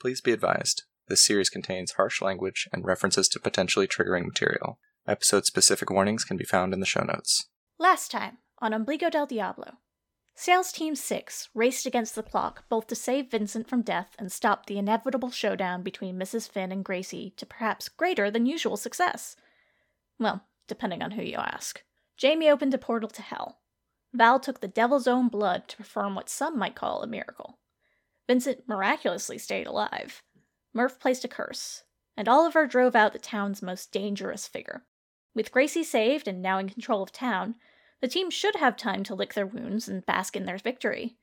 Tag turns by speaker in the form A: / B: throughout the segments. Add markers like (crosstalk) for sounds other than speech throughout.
A: Please be advised this series contains harsh language and references to potentially triggering material. Episode specific warnings can be found in the show notes.
B: Last time on Ombligo del Diablo, Sales Team 6 raced against the clock both to save Vincent from death and stop the inevitable showdown between Mrs. Finn and Gracie to perhaps greater than usual success. Well, depending on who you ask. Jamie opened a portal to hell. Val took the devil's own blood to perform what some might call a miracle. Vincent miraculously stayed alive. Murph placed a curse, and Oliver drove out the town's most dangerous figure. With Gracie saved and now in control of town, the team should have time to lick their wounds and bask in their victory.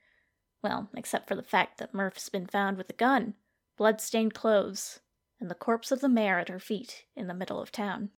B: Well, except for the fact that Murph's been found with a gun, blood-stained clothes, and the corpse of the mayor at her feet in the middle of town.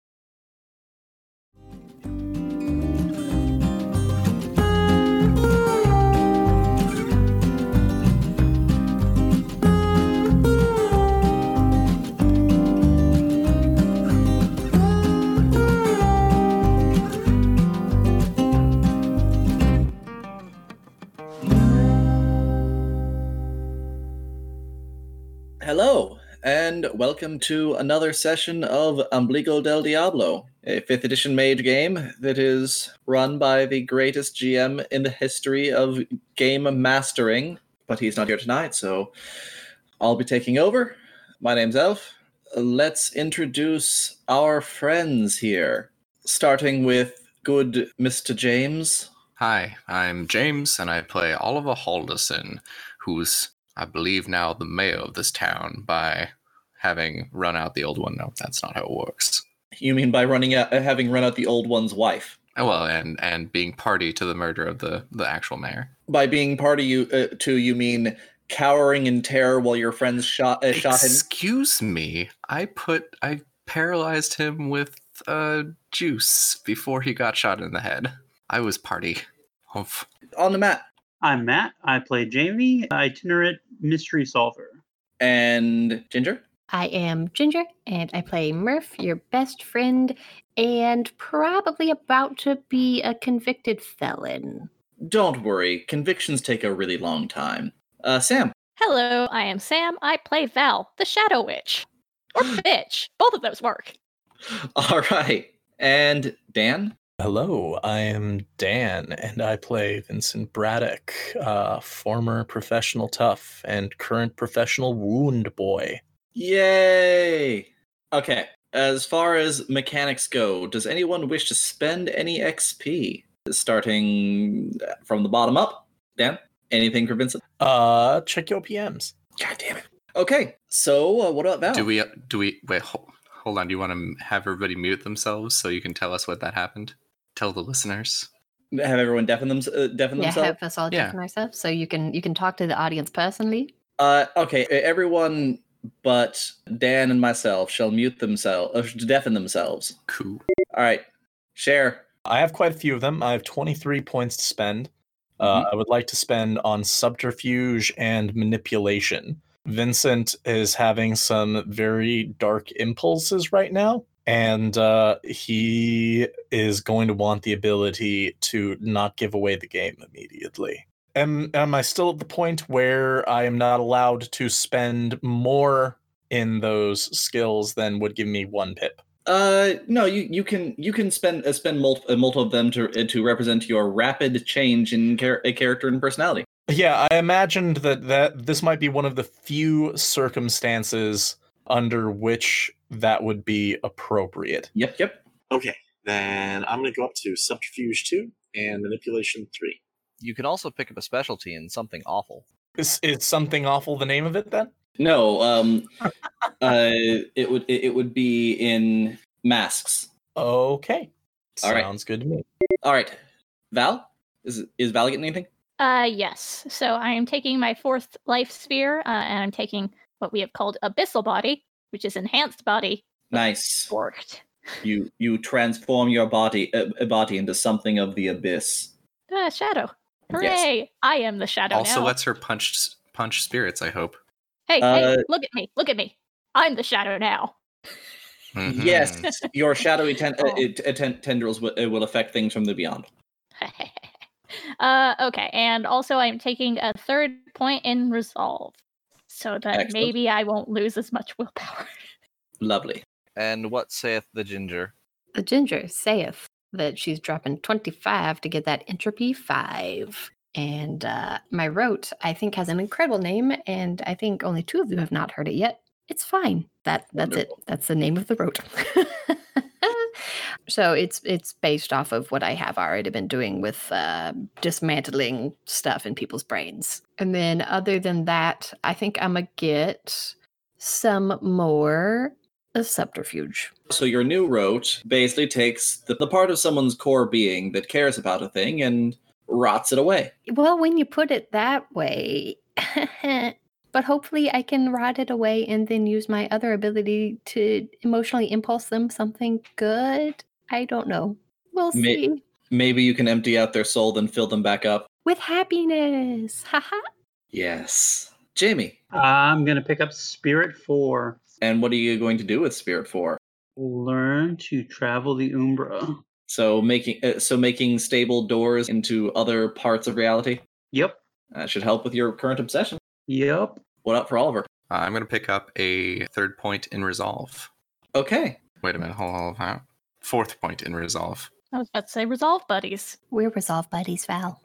C: Hello, and welcome to another session of Ombligo del Diablo, a 5th edition mage game that is run by the greatest GM in the history of game mastering. But he's not here tonight, so I'll be taking over. My name's Elf. Let's introduce our friends here, starting with good Mr. James.
D: Hi, I'm James, and I play Oliver Halderson, who's, I believe, now the mayor of this town by having run out the old one. No, that's not how it works.
C: You mean by running out, uh, having run out the old one's wife?
D: Oh, well, and and being party to the murder of the the actual mayor.
C: By being party you uh, to you mean cowering in terror while your friends shot uh, shot him.
D: Excuse me, I put I paralyzed him with uh juice before he got shot in the head. I was party. Humph.
C: On the mat.
E: I'm Matt. I play Jamie, itinerant mystery solver.
C: And Ginger.
F: I am Ginger, and I play Murph, your best friend, and probably about to be a convicted felon.
C: Don't worry, convictions take a really long time. Uh, Sam.
B: Hello, I am Sam. I play Val, the Shadow Witch. Or (gasps) bitch. Both of those work.
C: All right. And Dan.
G: Hello, I am Dan, and I play Vincent Braddock, uh, former professional tough and current professional wound boy.
C: Yay! Okay. As far as mechanics go, does anyone wish to spend any XP? Starting from the bottom up. Dan, anything for Vincent?
G: Uh, check your PMs.
C: God damn it. Okay. So, uh, what about Val?
D: Do we do we wait? Hold, hold on. Do you want to have everybody mute themselves so you can tell us what that happened? Tell the listeners.
C: have everyone deafen them? Uh, deafen
F: Yeah,
C: themselves.
F: have us all
D: Yeah.
F: deafen ourselves, so you can you can talk to the audience personally.
C: Uh, okay. Everyone but Dan and myself shall mute themselves, uh, deafen themselves.
D: Cool.
C: All right. Share.
G: I have quite a few of them. I have 23 points to spend. Uh, I would like to spend on subterfuge and manipulation. Vincent is having some very dark impulses right now, and uh, he is going to want the ability to not give away the game immediately. Am, am I still at the point where I am not allowed to spend more in those skills than would give me one pip?
C: Uh, no, you, you can you can spend uh, spend mul- uh, multiple of them to uh, to represent your rapid change in char- a character and personality.
G: Yeah, I imagined that that this might be one of the few circumstances under which that would be appropriate.
C: Yep, yep.
H: Okay, then I'm going to go up to Subterfuge 2 and Manipulation 3.
I: You can also pick up a specialty in something awful.
G: Is is something awful the name of it then?
C: No, um, (laughs) uh, it would it, it would be in masks.
G: Okay.
C: All right.
G: Sounds good to me.
C: All right, Val is is Val getting anything?
B: Uh, yes. So I am taking my fourth life sphere, uh, and I'm taking what we have called Abyssal Body, which is enhanced body.
C: Nice.
B: Worked.
C: You you transform your body uh, body into something of the abyss.
B: Uh, shadow.
C: Yes.
B: Hooray! I am the shadow
D: also
B: now.
D: lets her punch punch spirits. I hope.
B: Hey,
C: Uh,
B: hey, look at me! Look at me! I'm the shadow now.
D: Mhm.
C: Yes, your (laughs) shadowy ten- uh,
B: Oh.
C: uh, ten- tendrils will, uh, will affect things from the beyond. (laughs)
B: uh, okay, and also I'm taking a third point in resolve. So that
C: Excellent.
B: maybe I won't lose as much willpower. (laughs)
C: Lovely.
I: And what saith the ginger?
F: The ginger saith that she's dropping 25 to get that entropy 5. And uh, my rote, I think, has an incredible name, and I think only two of you have not heard it yet. It's fine. That that's it. That's the name of the rote. (laughs) so it's it's based off of what I have already been doing with uh, dismantling stuff in people's brains. And then other than that, I think I'm gonna get some more a subterfuge.
C: So your new rote basically takes the, the part of someone's core being that cares about a thing and rots it away.
F: Well, when you put it that way, (laughs) but hopefully I can rot it away and then use my other ability to emotionally impulse them something good. I don't know. We'll
C: May-
F: see.
C: Maybe you can empty out their soul, then fill them back up.
F: With happiness. (laughs) Haha.
C: Yes. Jamie,
E: I'm gonna pick up Spirit Four.
C: and what are you going to do with Spirit 4?
E: Learn to travel the Umbra.
C: So making uh, so making stable doors into other parts of reality.
E: Yep.
C: That should help with your current obsession.
E: Yep.
C: What up for Oliver?
D: Uh, I'm going to pick up a third point in resolve.
C: Okay.
D: Wait a minute. Hold on. Hold on. Fourth point in resolve.
B: I was about to say resolve buddies.
F: We're resolve buddies, Val.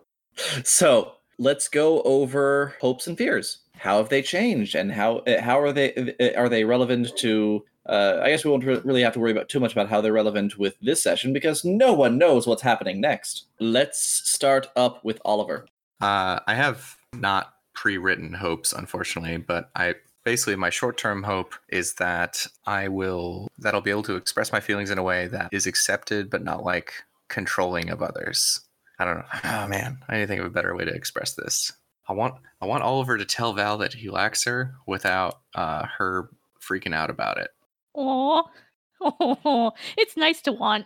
C: So let's go over hopes and fears. How have they changed, and how uh, how are they uh, are they relevant to? Uh, I guess we won't re- really have to worry about too much about how they're relevant with this session because no one knows what's happening next. Let's start up with Oliver.
D: Uh, I have not pre-written hopes, unfortunately, but I basically my short-term hope is that I will that I'll be able to express my feelings in a way that is accepted, but not like controlling of others. I don't know. Oh (sighs) man, I need to think of a better way to express this. I want I want Oliver to tell Val that he likes her without uh, her freaking out about it.
B: Oh, (laughs) oh, it's nice to want.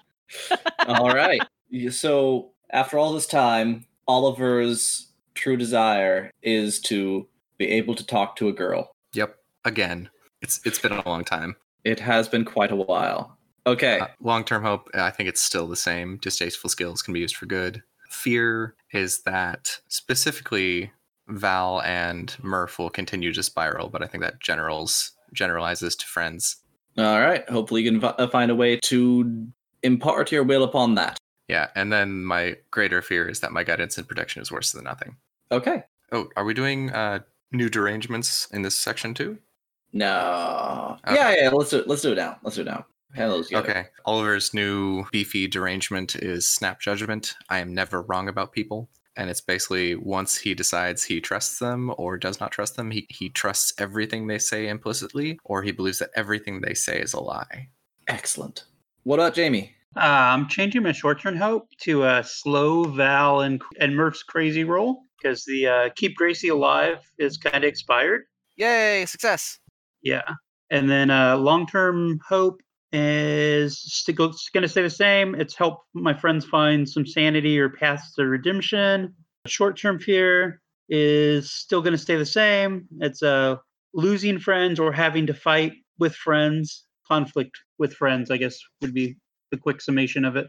C: all (laughs) right. So after all this time, Oliver's true desire is to be able to talk to a girl.
D: Yep. Again, it's it's been a long time.
C: It has been quite a while. Okay.
D: Uh, long-term hope, I think it's still the same. Distasteful skills can be used for good. Fear is that specifically Val and Murph will continue to spiral, but I think that generals generalizes to friends.
C: All right. Hopefully, you can fi- uh, find a way to impart your will upon that.
D: Yeah, and then my greater fear is that my guidance and protection is worse than nothing.
C: Okay.
D: Oh, are we doing uh, new derangements in this section too?
C: No.
D: Okay.
C: Yeah, yeah. Let's do it. Let's do it now. Let's do it now. Handle.
D: Okay. Oliver's new beefy derangement is snap judgment. I am never wrong about people. And it's basically once he decides he trusts them or does not trust them, he, he trusts everything they say implicitly, or he believes that everything they say is a lie.
C: Excellent. What about Jamie?
E: Uh, I'm changing my short-term hope to a slow Val and and Murph's crazy roll because the uh, keep Gracie alive is kind of expired.
I: Yay, success.
E: Yeah, and then uh, long-term hope is still going to stay the same. It's help my friends find some sanity or paths to redemption. Short-term fear is still going to stay the same. It's uh, losing friends or having to fight with friends. Conflict with friends, I guess, would be the quick summation of it.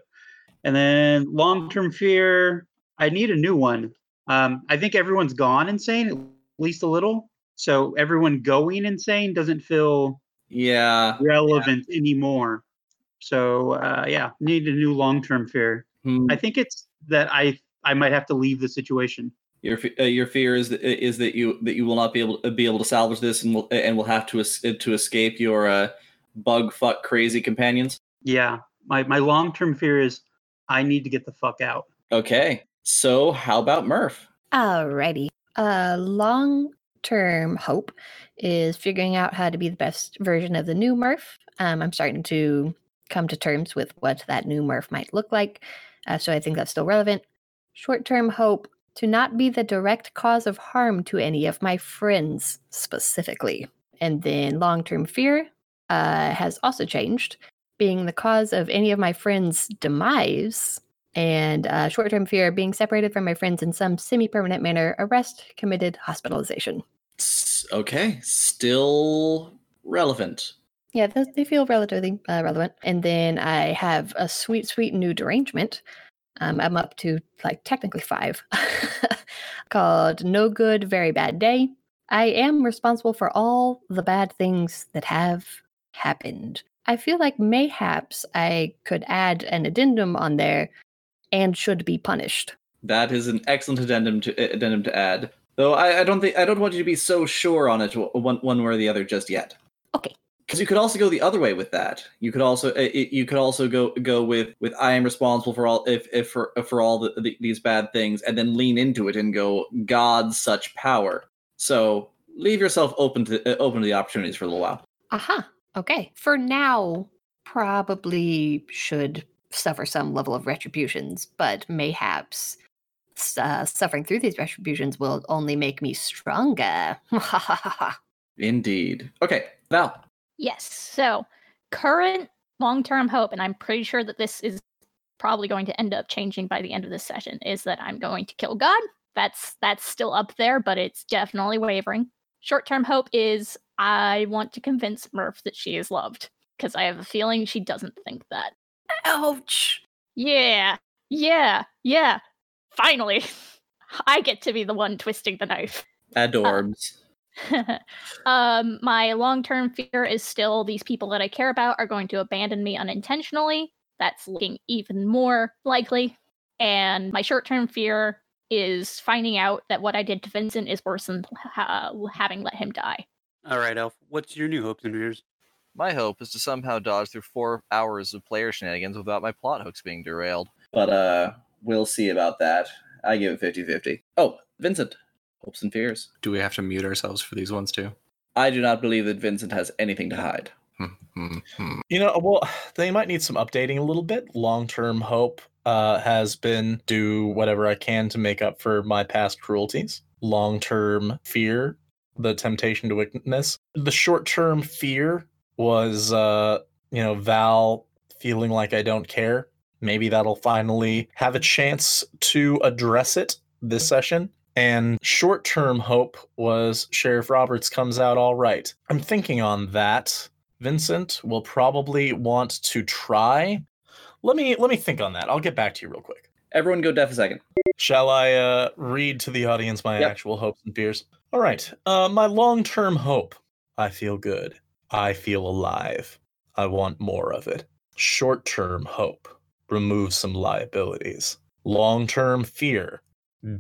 E: And then long-term fear, I need a new one. Um, I think everyone's gone insane, at least a little. So everyone going insane doesn't feel
C: Yeah.
E: relevant anymore. So uh, yeah, need a new long-term fear.
C: Hmm.
E: I think it's that I I might have to leave the situation.
C: Your uh, your fear is that, is that you that you will not be able to be able to salvage this and will and will have to to escape your uh, bug fuck crazy companions.
E: Yeah, my my long-term fear is I need to get the fuck out.
C: Okay. So how about Murph?
F: Alrighty. A long term hope is figuring out how to be the best version of the new Murph. Um, I'm starting to come to terms with what that new Murph might look like. Uh, so I think that's still relevant. Short term hope to not be the direct cause of harm to any of my friends specifically. And then long term fear uh, has also changed, being the cause of any of my friends' demise and uh, short term fear of being separated from my friends in some semi permanent manner, arrest, committed, hospitalization.
C: Okay. Still relevant.
F: Yeah, those, they feel relatively uh, relevant. And then I have a sweet, sweet new derangement. Um, I'm up to like technically five, (laughs) called No Good, Very Bad Day. I am responsible for all the bad things that have happened. I feel like mayhaps I could add an addendum on there and should be punished.
C: That is an excellent addendum to uh, addendum to add. Though I, I don't think I don't want you to be so sure on it one one way or the other just yet.
F: Okay.
C: Because you could also go the other way with that. You could also uh, it- you could also go go with with I am responsible for all if if for for all the, the, these bad things, and then lean into it and go God such power. So leave yourself open to uh, open to the opportunities for a little while.
F: Aha. Okay. For now, probably should suffer some level of retributions, but mayhaps uh, suffering through these retributions will only make me stronger. (laughs)
C: Indeed. Okay, Val.
B: Yes. So, current long term hope, and I'm pretty sure that this is probably going to end up changing by the end of this session, is that I'm going to kill God. That's that's still up there, but it's definitely wavering. Short term hope is I want to convince Murph that she is loved because I have a feeling she doesn't think that.
F: Ouch.
B: Yeah, yeah, yeah. Finally, (laughs) I get to be the one twisting the knife.
C: Adorbs. (laughs)
B: um, my long term fear is still these people that I care about are going to abandon me unintentionally. That's looking even more likely. And my short term fear is finding out that what I did to Vincent is worse than ha- having let him die.
J: All right, Elf. What's your new hopes and fears?
I: My hope is to somehow dodge through four hours of player shenanigans without my plot hooks being derailed.
C: but uh we'll see about that. I give it 50-50. Oh, Vincent. Hopes and fears.
D: Do we have to mute ourselves for these ones too?
C: I do not believe that Vincent has anything to hide.
D: Hmm, hmm, hmm.
G: You know, well, they might need some updating a little bit. Long term hope uh, has been do whatever I can to make up for my past cruelties. Long term fear, the temptation to wickedness. The short term fear was, uh, you know, Val feeling like I don't care. Maybe that'll finally have a chance to address it this session. And short term hope was Sheriff Roberts comes out all right. I'm thinking on that. Vincent will probably want to try. Let me let me think on that. I'll get back to you real quick.
C: Everyone go deaf a second.
G: Shall I uh, read to the audience my
C: Yep.
G: actual hopes and fears? All right. Uh, my long-term hope. I feel good. I feel alive. I want more of it. Short-term hope. Remove some liabilities. Long-term fear.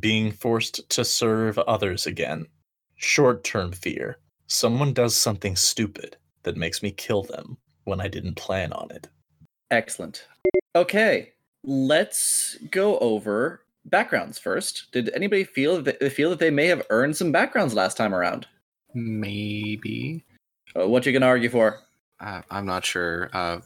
G: Being forced to serve others again. Short-term fear. Someone does something stupid that makes me kill them when I didn't plan on it.
C: Excellent. Okay, let's go over backgrounds first. Did anybody feel that they feel that they may have earned some backgrounds last time around?
D: Maybe.
C: Uh, what you gonna argue for?
D: Uh, I'm not sure. Uh,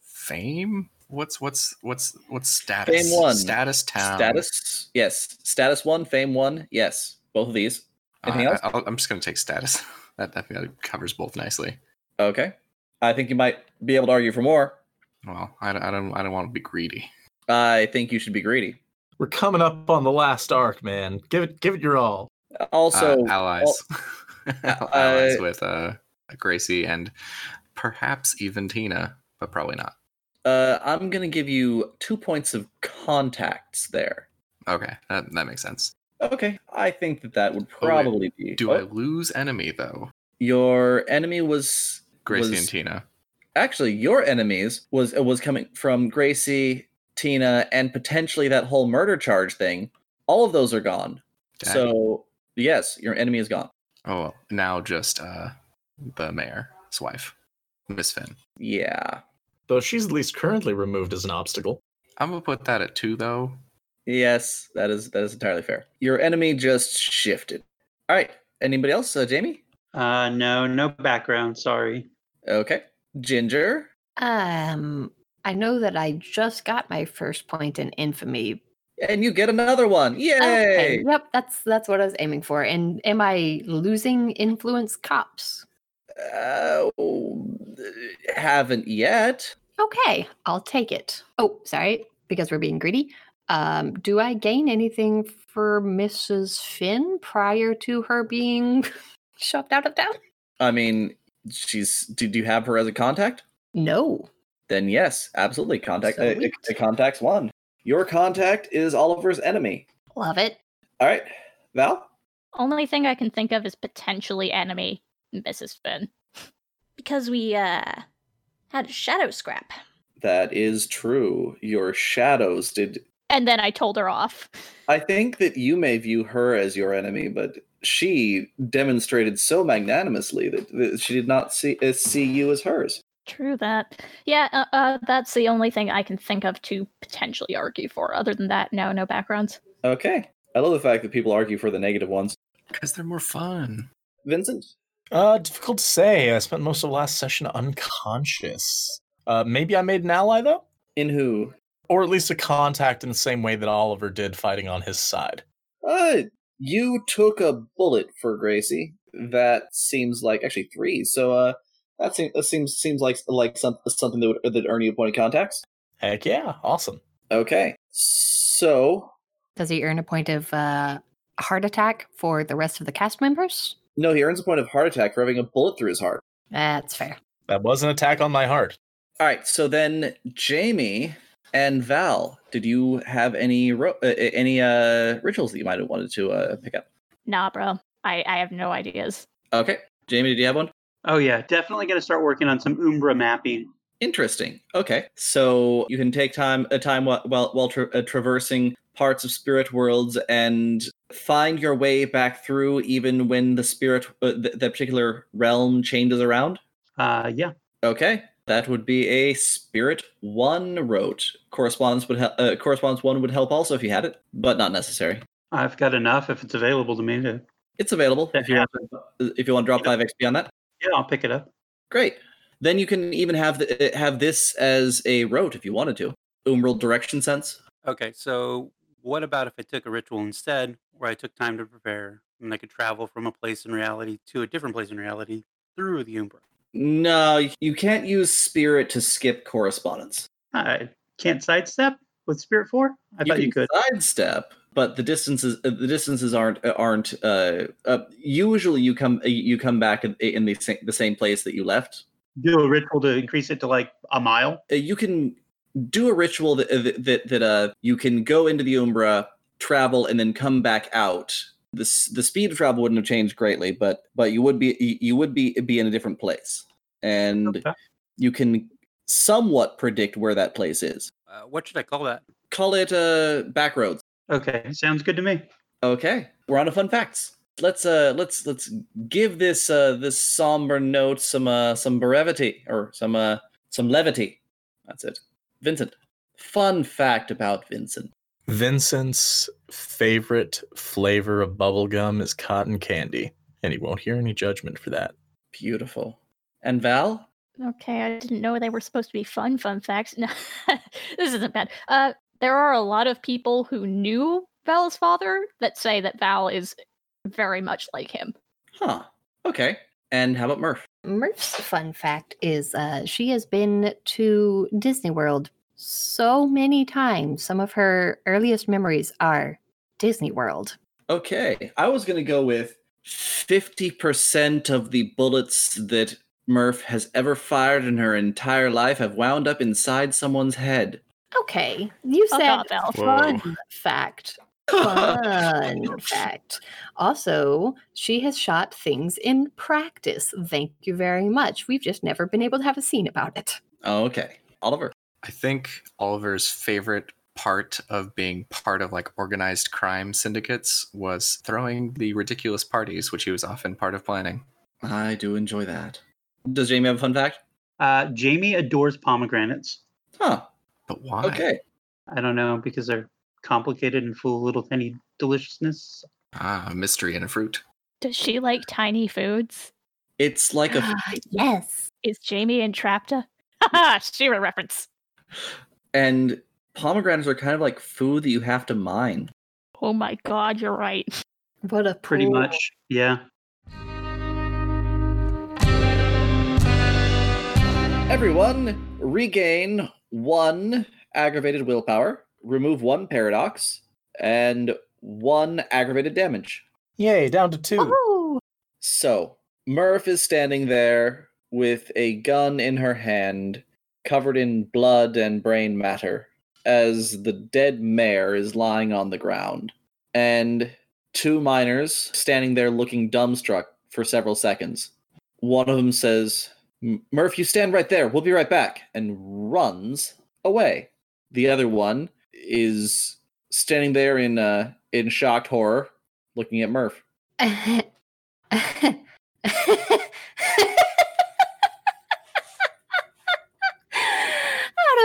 D: fame? What's what's what's what's status?
C: Fame one.
D: Status town.
C: Status? Yes. Status one, fame one. Yes. Both of these. Anything
D: Uh,
C: else?
D: I, am just gonna take status. (laughs) That that covers both nicely.
C: Okay. I think you might be able to argue for more.
D: Well, I, don't- I don't I don't want to be greedy.
C: I think you should be greedy.
G: We're coming up on the last arc, man. Give it give it your all.
C: Also,
D: uh, allies, (laughs)
C: uh,
D: allies with uh Gracie and perhaps even Tina, but probably not.
C: uh, I'm gonna give you two points of contacts there.
D: Okay, that that makes sense.
C: Okay, I think that that would
D: Oh,
C: probably be.
D: Do
C: Oh,
D: I lose enemy though?
C: Your enemy was
D: Gracie
C: was-
D: and Tina.
C: actually your enemies was was coming from Gracie, Tina, and potentially that whole murder charge thing. All of those are gone.
D: Dang.
C: So yes, your enemy is gone.
D: Oh, well, now just uh the mayor's wife, Miss Finn.
C: Yeah.
G: Though she's at least currently removed as an obstacle.
D: I'm gonna put that at two though.
C: Yes, that is that is entirely fair. Your enemy just shifted. All right. Anybody else? Uh, Jamie?
E: Uh, no, no background. Sorry.
C: Okay. Ginger.
F: Um, I know that I just got my first point in infamy.
C: And you get another one. Yay!
F: Okay, yep, that's that's what I was aiming for. And am I losing influence cops?
C: Uh, haven't yet.
F: Okay, I'll take it. Oh, sorry, because we're being greedy. Um, do I gain anything for Mrs. Finn prior to her being (laughs) shoved out of town?
C: I mean, she's. Did you have her as a contact?
F: No.
C: Then yes, absolutely. Contact. Uh,
F: Sweet.
C: uh, contacts one. Your contact is Oliver's enemy.
F: Love it.
C: All right, Val.
B: Only thing I can think of is potentially enemy Mrs. Finn. because we, uh, had a shadow scrap.
C: That is true. Your shadows did.
B: And then I told her off.
C: I think that you may view her as your enemy, but she demonstrated so magnanimously that, that she did not see uh, see you as hers.
B: True that. Yeah, uh, uh, that's the only thing I can think of to potentially argue for. Other than that, no, no backgrounds.
C: Okay. I love the fact that people argue for the negative ones.
D: Because they're more fun.
C: Vincent?
G: Uh, difficult to say. I spent most of the last session unconscious. Uh, maybe I made an ally though,
C: In who?
G: or at least a contact in the same way that Oliver did, fighting on his side.
C: Uh, you took a bullet for Gracie. That seems like actually three. So uh, that seems that seems seems like like some, something that would that earn you a point of contacts.
G: Heck yeah, awesome.
C: Okay, so
F: Does he earn a point of uh, heart attack for the rest of the cast members?
C: No, he earns a point of heart attack for having a bullet through his heart.
F: That's fair.
G: That was an attack on my heart.
C: All right, so then Jamie and Val, did you have any ro- uh, uh, any uh rituals that you might have wanted to uh pick up?
B: Nah, bro. I, I have no ideas.
C: Okay, Jamie, did you have one?
E: Oh yeah, definitely going to start working on some Umbra mapping.
C: Interesting. Okay, so you can take time a time while while, while tra- uh, traversing parts of spirit worlds and find your way back through, even when the spirit uh, th- that particular realm changes around.
E: Uh, yeah.
C: Okay, that would be a spirit one rote. Correspondence would help. Uh, correspondence one would help also if you had it, but not necessary.
E: I've got enough if it's available to me to.
C: It's available
E: If you have
C: if you want to drop five XP on that.
E: Yeah, I'll pick it up.
C: Great. Then you can even have the, have this as a rote if you wanted to. Umbral direction sense.
J: Okay, so what about if I took a ritual instead, where I took time to prepare, and I could travel from a place in reality to a different place in reality through the Umbra?
C: No, you can't use spirit to skip correspondence.
E: I can't sidestep with Spirit Four. I thought you could.
C: sidestep, but the distances uh, the distances aren't aren't. Uh, uh, usually, you come you come back in, in the same, the same place that you left.
E: Do a ritual to increase it to like a mile.
C: Uh, you can do a ritual that that that, that uh, you can go into the Umbra, travel, and then come back out. The the speed of travel wouldn't have changed greatly, but but you would be you would be be in a different place, and
E: Okay.
C: you can somewhat predict where that place is.
J: Uh, what should I call that?
C: Call it uh back roads.
E: Okay, sounds good to me.
C: Okay, we're on to fun facts. Let's uh let's let's give this uh this somber note some uh some brevity or some uh some levity. That's it. Vincent. Fun fact about Vincent.
G: Vincent's favorite flavor of bubblegum is cotton candy, and he won't hear any judgment for that.
C: Beautiful. And Val?
B: Okay, I didn't know they were supposed to be fun fun facts. (laughs) No, this isn't bad. Uh, there are a lot of people who knew Val's father that say that Val is very much like him.
C: Huh. Okay. And how about Murph?
F: Murph's fun fact is uh, she has been to Disney World so many times. Some of her earliest memories are Disney World.
C: Okay. I was gonna go with 50% of the bullets that Murph has ever fired in her entire life have wound up inside someone's head.
F: Okay, you said
B: off,
F: fun fact. Fun (laughs) fact. Also, she has shot things in practice. Thank you very much. We've just never been able to have a scene about it.
C: Okay. Oliver.
D: I think Oliver's favorite part of being part of like organized crime syndicates was throwing the ridiculous parties, which he was often part of planning.
C: I do enjoy that. Does Jamie have a fun fact?
E: Uh, Jamie adores pomegranates.
C: Huh.
D: But why?
C: Okay.
E: I don't know because they're complicated and full of little tiny deliciousness.
D: Ah, a mystery and a fruit.
B: Does she like tiny foods?
C: It's like a
F: Ah, yes.
B: Is Jamie entrapta? (laughs) Haha, She-Ra reference.
C: and pomegranates are kind of like food that you have to mine.
B: Oh my god, you're right. (laughs)
F: What a
E: Pretty
F: pool.
E: much. Yeah.
C: Everyone, regain one aggravated willpower, remove one paradox, and one aggravated damage.
G: Yay, down to two.
F: Oh,
C: So, Murph is standing there with a gun in her hand, covered in blood and brain matter, as the dead mayor is lying on the ground. And two miners standing there looking dumbstruck for several seconds. One of them says, Murph, you stand right there. We'll be right back, and runs away. The other one is standing there in uh, in shocked horror, looking at Murph. (laughs)
F: Out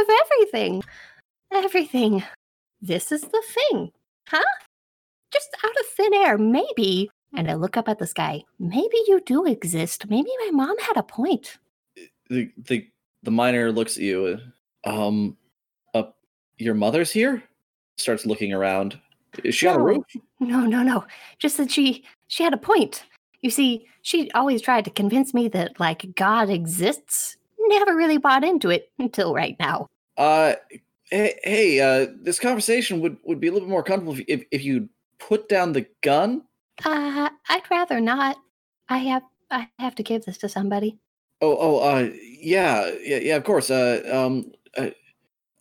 F: of everything, everything. This is the thing, huh? Just out of thin air, maybe. And I look up at the sky. Maybe you do exist. Maybe my mom had a point.
C: The the the miner looks at you. Um, your mother's here. Starts looking around. Is she on the
F: No.
C: roof?
F: No, no, no. Just that she she had a point. You see, she always tried to convince me that like God exists. Never really bought into it until right now.
C: Uh, hey, hey uh, this conversation would would be a little bit more comfortable if if, if you put down the gun.
F: Uh, I'd rather not. I have I have to give this to somebody.
C: Oh, oh, uh, yeah, yeah, yeah. Of course. Uh, um, uh,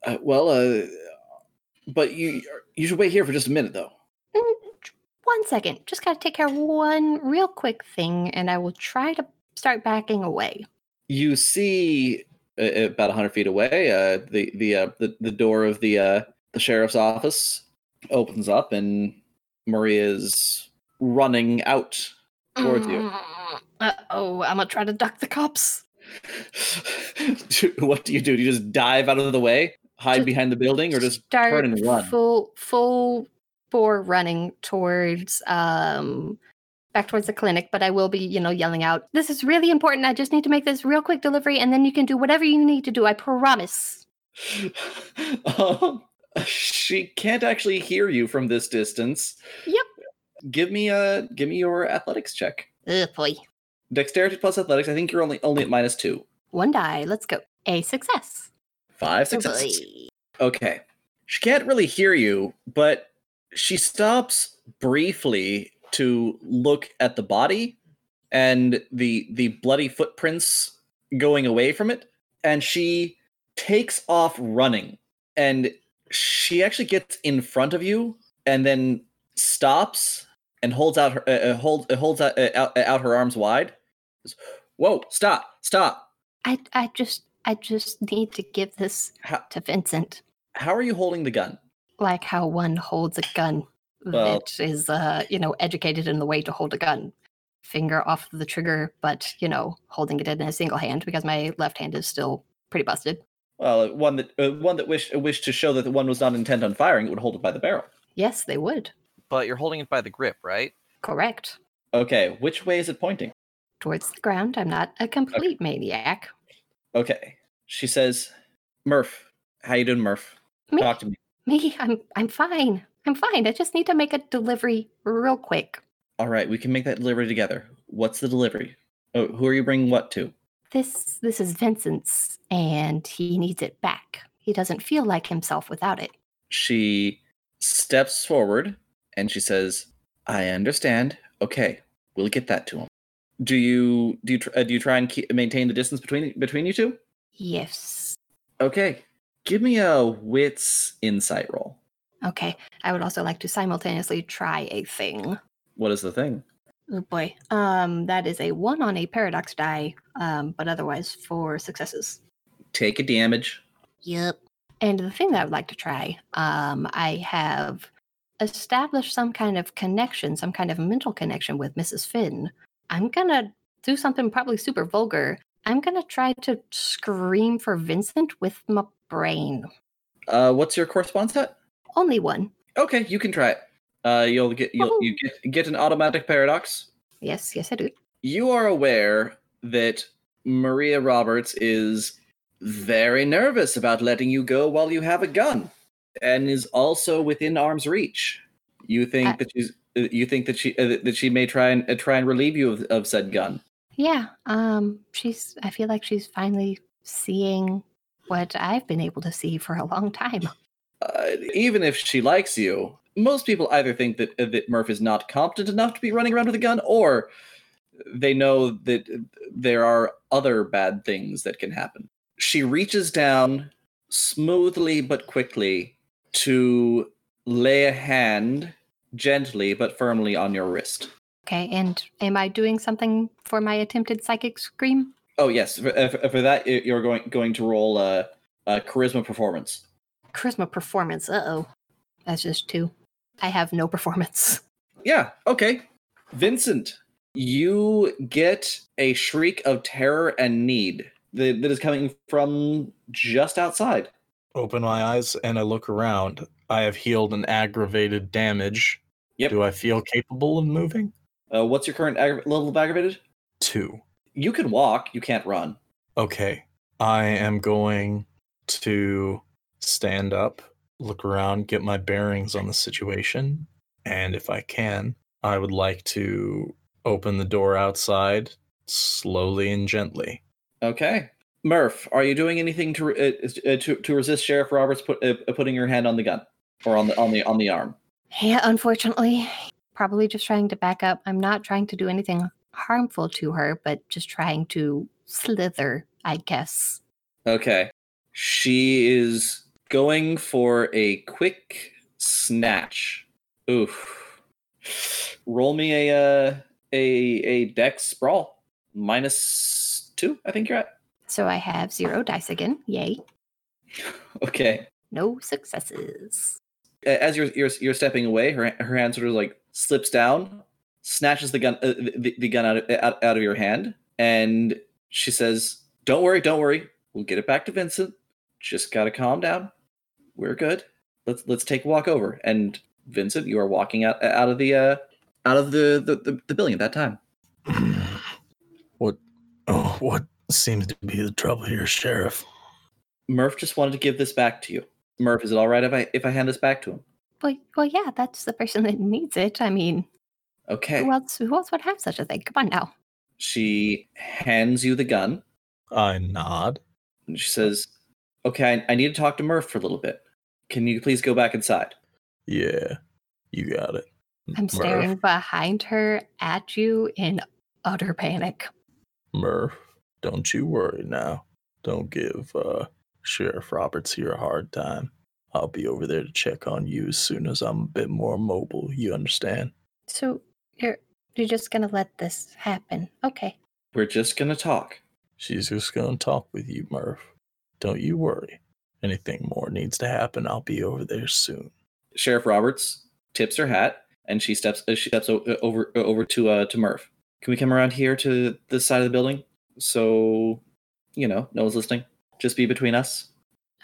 C: uh, well, uh, but you you should wait here for just a minute, though.
F: Mm, One second. Just got to take care of one real quick thing, and I will try to start backing away.
C: You see, uh, about hundred feet away, uh, the the uh, the the door of the uh the sheriff's office opens up, and Maria's running out towards you.
F: Uh oh, I'm gonna try to duck the cops. (laughs)
C: what do you do? Do you just dive out of the way, hide behind the building, or just
F: Start
C: turn and run?
F: full full bore running towards um back towards the clinic, but I will be, you know, yelling out, "This is really important. I just need to make this real quick delivery, and then you can do whatever you need to do. I promise." (laughs)
C: um, she can't actually hear you from this distance.
F: Yep.
C: Give me a give me your athletics check.
F: Ugh, boy.
C: Dexterity plus athletics. I think you're only only at minus two.
F: One die. Let's go. A success.
C: Five
F: Oh,
C: successes.
F: boy.
C: Okay. She can't really hear you, but she stops briefly to look at the body and the the bloody footprints going away from it and she takes off running and she actually gets in front of you and then stops and holds out her uh, uh, hold, uh, holds out, uh, out, uh, out her arms wide whoa stop stop
F: I I just I just need to give this
C: how,
F: to Vincent.
C: how are you holding the gun
F: Like how one holds a gun
C: Well-
F: that is uh, you know, educated in the way to hold a gun. Finger off the trigger, but you know, holding it in a single hand because my left hand is still pretty busted.
C: Well, uh, one that uh, one that wished wished to show that the one was not intent on firing, it would hold it by the barrel.
F: Yes, they would.
I: But you're holding it by the grip, right?
F: Correct.
C: Okay, which way is it pointing?
F: Towards the ground. I'm not a complete maniac.
C: Okay, she says, "Murph, how you doing, Murph?
F: Me,
C: Talk to me."
F: me, I'm I'm fine. I'm fine. I just need to make a delivery real quick.
C: All right, we can make that delivery together. What's the delivery? Oh, who are you bringing what to?
F: This this is Vincent's and he needs it back. He doesn't feel like himself without it.
C: She steps forward and she says, "I understand. Okay, we'll get that to him." Do you do you uh, do you try and keep, maintain the distance between between you two?
F: Yes.
C: Okay, give me a wits insight roll.
F: Okay. I would also like to simultaneously try a thing.
C: What is the thing?
F: Oh boy. Um that is a 1 on a paradox die, um but otherwise four successes.
C: Take a damage.
F: Yep. And the thing that I would like to try, um I have established some kind of connection, some kind of mental connection with Mrs. Finn. I'm going to do something probably super vulgar. I'm going to try to scream for Vincent with my brain.
C: Uh, what's your correspondence set?
F: Only one.
C: Okay, you can try it. Uh, you'll get you'll you get get an automatic paradox.
F: Yes, yes I do.
C: You are aware that Maria Roberts is very nervous about letting you go while you have a gun, and is also within arm's reach. You think
F: I-
C: that she's uh, you think that she uh, that she may try and uh, try and relieve you of, of said gun.
F: Yeah, um she's I feel like she's finally seeing what I've been able to see for a long time. (laughs)
C: uh, even if she likes you, most people either think that uh, that Murph is not competent enough to be running around with a gun, or they know that there are other bad things that can happen. She reaches down smoothly but quickly to lay a hand gently but firmly on your wrist.
F: Okay, and am I doing something for my attempted psychic scream?
C: Oh yes, for, uh, for- for that you're going going to roll a, a charisma performance.
F: Charisma performance. Uh oh. That's just two. I have no performance.
C: Yeah, okay. Vincent, you get a shriek of terror and need that, that is coming from just outside.
G: Open my eyes and I look around. I have healed an aggravated damage.
C: Yep.
G: Do I feel capable of moving?
C: Uh, what's your current aggra- level of aggravated?
G: Two.
C: You can walk, you can't run.
G: Okay. I am going to stand up, look around, get my bearings on the situation, and if I can, I would like to open the door outside slowly and gently.
C: Okay. Murph, are you doing anything to uh, uh, to, to resist Sheriff Roberts put, uh, putting your hand on the gun or on the on the on the arm?
F: Yeah, unfortunately, probably just trying to back up. I'm not trying to do anything harmful to her, but just trying to slither, I guess.
C: Okay. She is going for a quick snatch. Oof. Roll me a uh, a a dex sprawl minus two. I think you're at.
F: So I have zero dice again. Yay. (laughs)
C: Okay.
F: No successes.
C: As you're you're, you're stepping away, her her hand sort of like slips down, snatches the gun uh, the, the gun out of, out, out of your hand, and she says, "Don't worry, don't worry. We'll get it back to Vincent. Just gotta calm down. We're good. Let's let's take a walk over." And Vincent, you are walking out out of the uh out of the the, the, the building at that time. (clears throat)
G: what oh what seems to be the trouble here, Sheriff?
C: Murph just wanted to give this back to you. Murph, is it all right if I if I hand this back to him?
F: Well, well, yeah, that's the person that needs it. I mean,
C: Okay.
F: who else? Who else would have such a thing? Come on now.
C: She hands you the gun.
G: I nod.
C: And she says, Okay, I, I need to talk to Murph for a little bit. Can you please go back inside?
G: Yeah, you got it.
F: I'm
G: Murph,
F: staring behind her at you in utter panic.
G: Murph, don't you worry now. Don't give uh, Sheriff Roberts here a hard time. I'll be over there to check on you as soon as I'm a bit more mobile. You understand?
F: So you're you're just gonna let this happen? Okay.
C: We're just gonna talk.
G: She's just gonna talk with you, Murph. Don't you worry. Anything more needs to happen, I'll be over there soon.
C: Sheriff Roberts tips her hat and she steps uh, she steps o- uh, over uh, over to uh to Murph. Can we come around here to this side of the building? So, you know, no one's listening. Just be between us.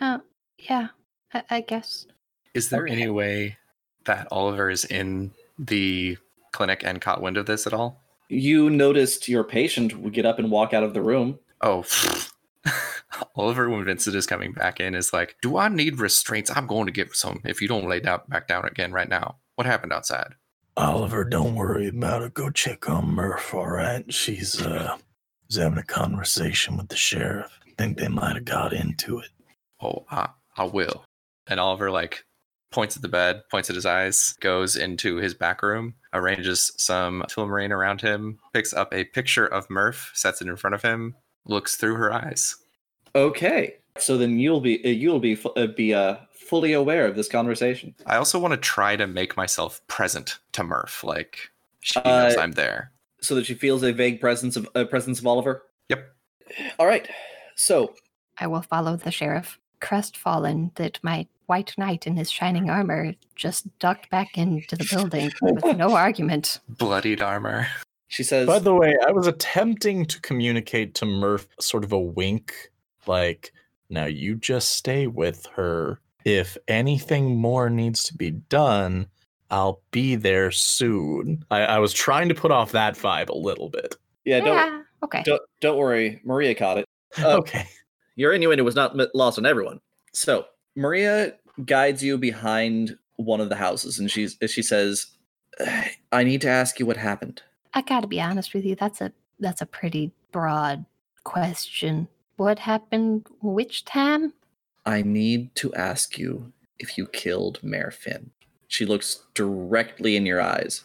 F: Oh, yeah. I, I guess.
D: Is there
C: Okay.
D: any way that Oliver is in the clinic and caught wind of this at all?
C: You noticed your patient would get up and walk out of the room.
D: Oh, (laughs) Oliver, when Vincent is coming back in, is like, "Do I need restraints? I'm going to get some. If you don't lay down back down again right now, what happened outside?"
G: Oliver, don't worry about it. Go check on Murph, all right? She's uh was having a conversation with the sheriff. Think they might have got into it.
D: Oh, I, I will. And Oliver like points at the bed, points at his eyes, goes into his back room, arranges some filmarine around him, picks up a picture of Murph, sets it in front of him, looks through her eyes.
C: Okay. So then you'll be uh, you'll be uh, be uh fully aware of this conversation.
D: I also want to try to make myself present to Murph, like she
C: Uh,
D: knows I'm there.
C: so that she feels a vague presence of a presence of Oliver.
D: Yep.
C: All right. So
F: I will follow the sheriff, crestfallen that my white knight in his shining armor just ducked back into the building (laughs) with no argument.
D: Bloodied armor.
C: she says,
G: By the way, I was attempting to communicate to Murph sort of a wink, like, now you just stay with her. If anything more needs to be done, I'll be there soon. I, I was trying to put off that vibe a little bit.
C: "Yeah, don't
F: yeah. Okay.
C: don't, don't worry, Maria caught it. Uh,
G: Okay.
C: Your innuendo was not lost on everyone. So Maria guides you behind one of the houses, and she's she says, "I need to ask you what happened."
F: I gotta be honest with you. That's a that's a pretty broad question. What happened? Which time?
C: I need to ask you if you killed Mayor Finn. She looks directly in your eyes.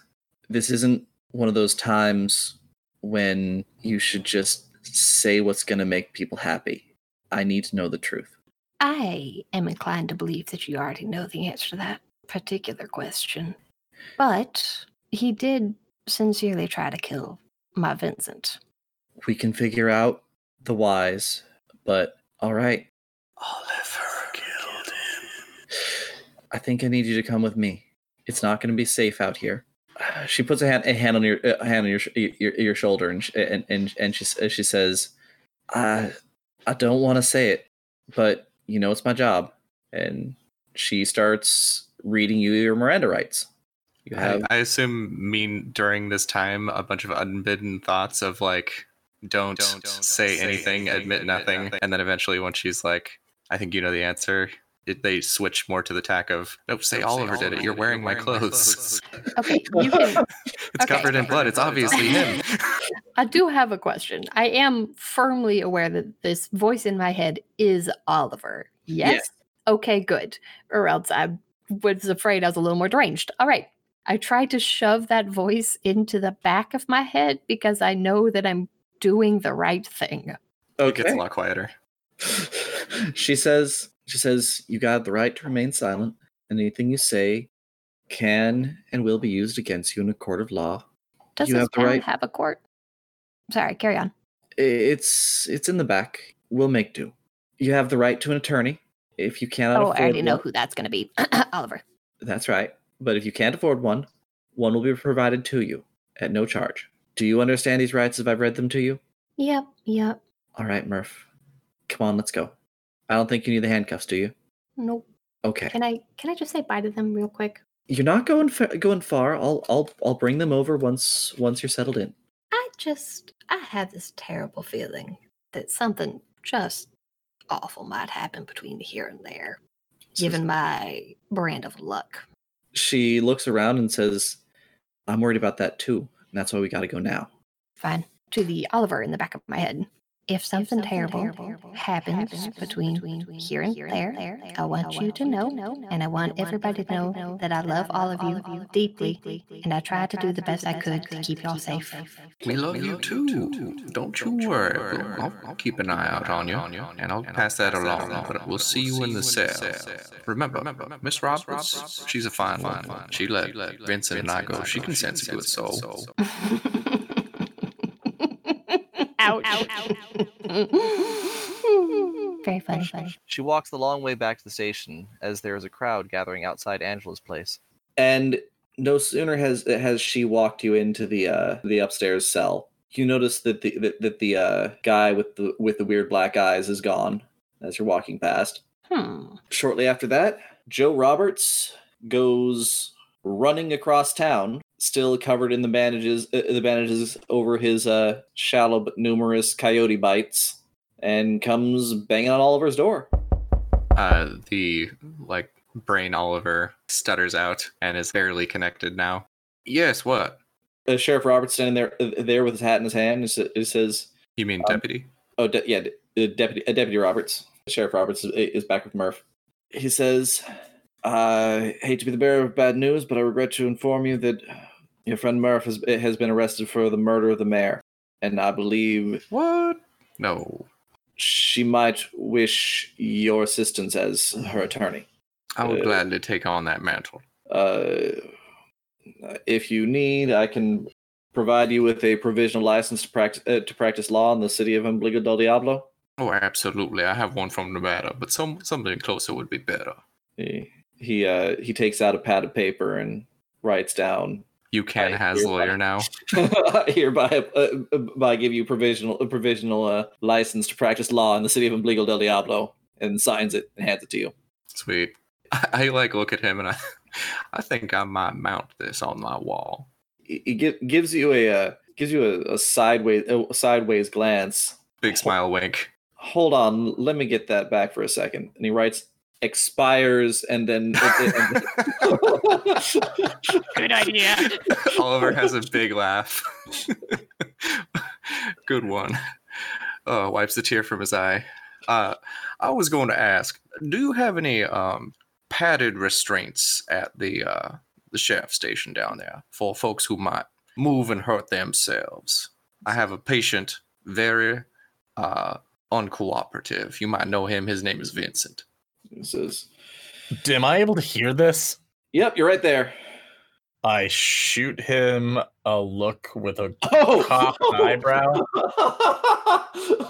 C: This isn't one of those times when you should just say what's going to make people happy. I need to know the truth.
F: I am inclined to believe that you already know the answer to that particular question. But he did sincerely try to kill my Vincent.
C: We can figure out the whys, but all right.
D: Oliver killed him.
C: I think I need you to come with me. It's not going to be safe out here. She puts a hand, a hand on your a hand on your your, your shoulder, and sh- and and and she she says, "I I don't want to say it, but you know it's my job." And she starts reading you your Miranda rights. You
D: I,
C: have
D: I assume mean during this time a bunch of unbidden thoughts of like don't, say, anything, admit nothing, and then eventually when she's like, I think you know the answer, it, they switch more to the tack of nope, say Oliver did it. You're wearing my clothes. (laughs)
F: Okay, you can. (laughs)
D: It's
F: Okay.
D: covered in blood. It's obviously (laughs) him.
F: I do have a question. I am firmly aware that this voice in my head is Oliver. Yes.
C: Yes.
F: Okay, good. Or else I was afraid I was a little more deranged. All right. I tried to shove that voice into the back of my head because I know that I'm doing the right thing.
D: It gets a lot quieter. (laughs)
C: she says she says you got the right to remain silent and anything you say can and will be used against you in a court of law
F: Does
C: You
F: this
C: have the right-
F: have a court? Sorry, carry on.
C: It's it's in the back we'll make do you have the right to an attorney if you cannot
F: Oh,
C: afford
F: I already know who that's going to be. (clears throat) Oliver.
C: that's right but if you can't afford one one will be provided to you at no charge do you understand these rights if i've read them to you
F: Yep, yep.
C: all right murph come on let's go i don't think you need the handcuffs do you
F: Nope.
C: okay
F: Can I can I just say bye to them real quick?
C: you're not going fa- going far i'll i'll i'll bring them over once once you're settled in
F: I just I have this terrible feeling that something just awful might happen between here and there, given my brand of luck.
C: she looks around and says, I'm worried about that too. And that's why we got to go now.
F: Fine. To the Oliver in the back of my head. If something, terrible, happens, between, between here and there, there I want you to know, and I want everybody to know that I love all of you deeply, and I tried to do the best I could to keep y'all safe.
D: We love you too. Don't you worry. I'll, I'll keep an eye out on you, and I'll pass that along. But we'll see you in the cell. Remember, Miss Roberts, she's a fine woman. She let Vincent and I go. She can sense a good soul.
B: Ouch. (laughs)
F: Very funny.
I: She walks the long way back to the station as there is a crowd gathering outside Angela's place.
C: And no sooner has has she walked you into the uh the upstairs cell, you notice that the that, that the uh guy with the with the weird black eyes is gone as you're walking past.
F: Hmm.
C: Shortly after that, Joe Roberts goes running across town, still covered in the bandages, uh, the bandages over his uh, shallow but numerous coyote bites, and comes banging on Oliver's door.
D: Uh, the like brain Oliver stutters out and is barely connected now. Yes, what?
C: Uh, Sheriff Roberts standing there, uh, there with his hat in his hand. It sa- says,
D: You mean
C: Um,
D: deputy?
C: "Oh, de- yeah, de- uh, deputy, uh, Deputy Roberts." Sheriff Roberts is, is back with Murph. He says, "I hate to be the bearer of bad news, but I regret to inform you that your friend Murph has has been arrested for the murder of the mayor, and I believe
D: What? No.
C: she might wish your assistance as her attorney.
D: I would
C: Uh,
D: gladly take on that mantle.
C: Uh, if you need, I can provide you with a provisional license to practice uh, to practice law in the city of Ombligo del Diablo."
D: Oh, absolutely. I have one from Nevada, but some something closer would be better.
C: He he uh he takes out a pad of paper and writes down
D: You can
C: I
D: has
C: hereby-
D: lawyer now. (laughs)
C: hereby uh, by give you provisional a provisional uh, license to practice law in the city of Ombligo del Diablo and signs it and hands it to you.
D: Sweet. (laughs) I, I like look at him and I, (laughs) I think I might mount this on my wall.
C: He, gives you a uh, gives you a, a sideways a sideways glance.
D: Big smile, wink.
C: Hold on, let me get that back for a second. And he writes expires and then (laughs)
B: Good idea.
D: Oliver has a big laugh. (laughs) Good one. Uh, wipes the tear from his eye. Uh, I was going to ask, do you have any um, padded restraints at the uh, the sheriff station down there for folks who might move and hurt themselves? I have a patient, very uh, uncooperative. You might know him. His name is Vincent.
C: He says,
G: Am I able to hear this?
C: "Yep, you're right there."
G: I shoot him a look with a
C: Oh,
G: cocked (laughs) eyebrow.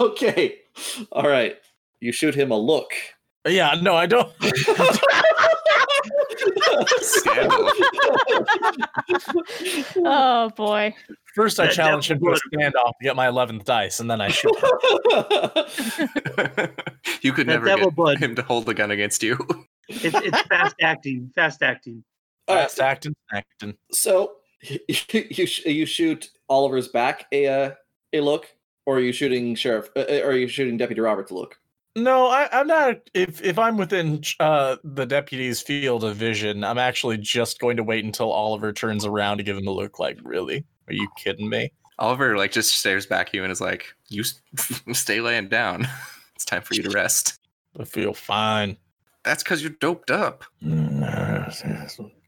G: (laughs)
C: okay. All right. You shoot him a look.
G: Yeah, no, I don't. (laughs)
B: Oh boy.
G: First, I
E: That
G: challenge him to a standoff to get my 11th dice, and then I shoot him.
D: You could
E: That
D: never
E: devil
D: get
E: blood.
D: him to hold the gun against you. (laughs)
E: It's, it's fast acting. Fast acting.
C: All right.
G: Fast acting, acting.
C: So (laughs) you sh- you shoot Oliver's back a uh, a look, or are you shooting Sheriff? Uh, or are you shooting Deputy Roberts a look?
G: No, I, I'm not. If if I'm within uh, the deputy's field of vision, I'm actually just going to wait until Oliver turns around to give him a look. Like, really? Are you kidding me?
D: Oliver like just stares back at you and is like, "You s- (laughs) stay laying down. It's time for you to rest."
G: I feel fine.
D: That's because you're doped up.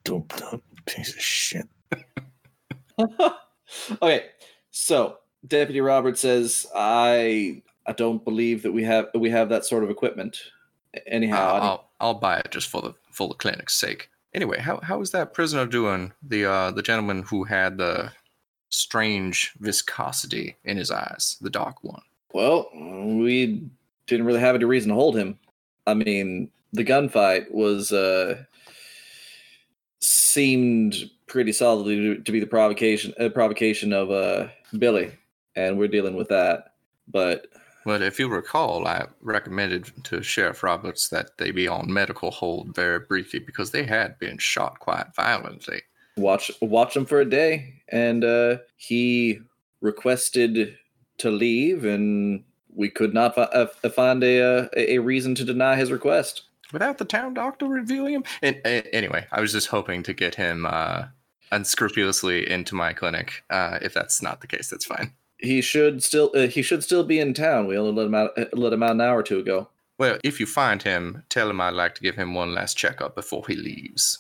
G: Doped up piece of shit. (laughs)
C: okay, so Deputy Roberts says, "I I don't believe that we have we have that sort of equipment." Anyhow, I
D: I'll, I'll I'll buy it just for the for the clinic's sake. Anyway, how how is that prisoner doing? The uh the gentleman who had the strange viscosity in his eyes, the dark one.
C: well, we didn't really have any reason to hold him. I mean, the gunfight was uh seemed pretty solidly to, be the provocation uh, provocation of uh Billy, and we're dealing with that. But
D: But if you recall, I recommended to Sheriff Roberts that they be on medical hold very briefly because they had been shot quite violently.
C: watch watch him for a day and uh he requested to leave and we could not uh, find a, uh, a a reason to deny his request
D: Without the town doctor reviewing him. And, anyway, I was just hoping to get him uh, unscrupulously into my clinic. Uh, if that's not the case, that's fine.
C: he should still uh, he should still be in town we only let him out uh, let him out an hour or two ago
D: Well, if you find him, tell him I'd like to give him one last checkup before he leaves.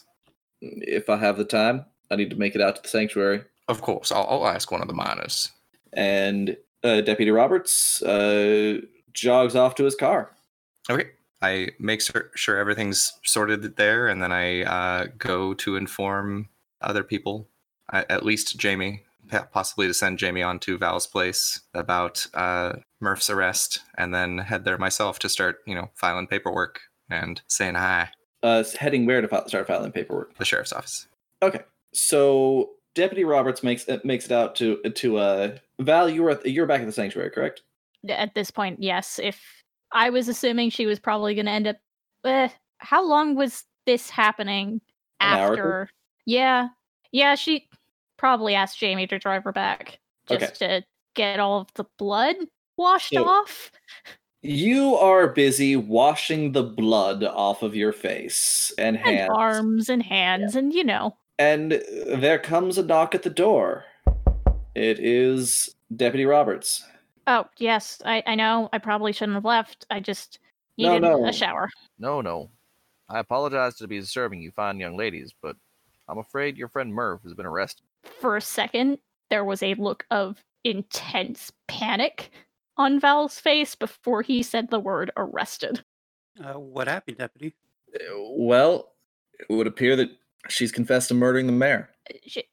C: if i have the time i need to make it out to the sanctuary
D: Of course, I'll, I'll ask one of the miners.
C: and uh, deputy roberts uh jogs off to his car
D: Okay. I make sur- sure everything's sorted there, and then I uh, go to inform other people, uh, at least Jamie, possibly to send Jamie on to Val's place about uh, Murph's arrest, and then head there myself to start, you know, filing paperwork and saying hi.
C: uh heading where to start filing paperwork
D: The sheriff's office.
C: Okay, so Deputy Roberts makes it makes it out to to uh Val. You were at, you're back at the sanctuary, correct?
B: At this point, yes. If I was assuming she was probably going to end up. Uh, how long was this happening after? Yeah, yeah. She probably asked Jamie to drive her back
C: Okay.
B: just to get all of the blood washed
C: So-
B: off.
C: You are busy washing the blood off of your face and
B: And
C: hands,
B: arms and hands, and you know.
C: and there comes a knock at the door. It is Deputy Roberts.
B: Oh yes, I I know. I probably shouldn't have left. I just needed
C: no.
B: a shower.
I: No, no. I apologize to be disturbing you fine young ladies, but I'm afraid your friend Murph has been arrested.
B: For a second, there was a look of intense panic on Val's face before he said the word arrested.
J: Uh, what happened, Deputy?
C: Uh, Well, it would appear that she's confessed to murdering the mayor.
B: She,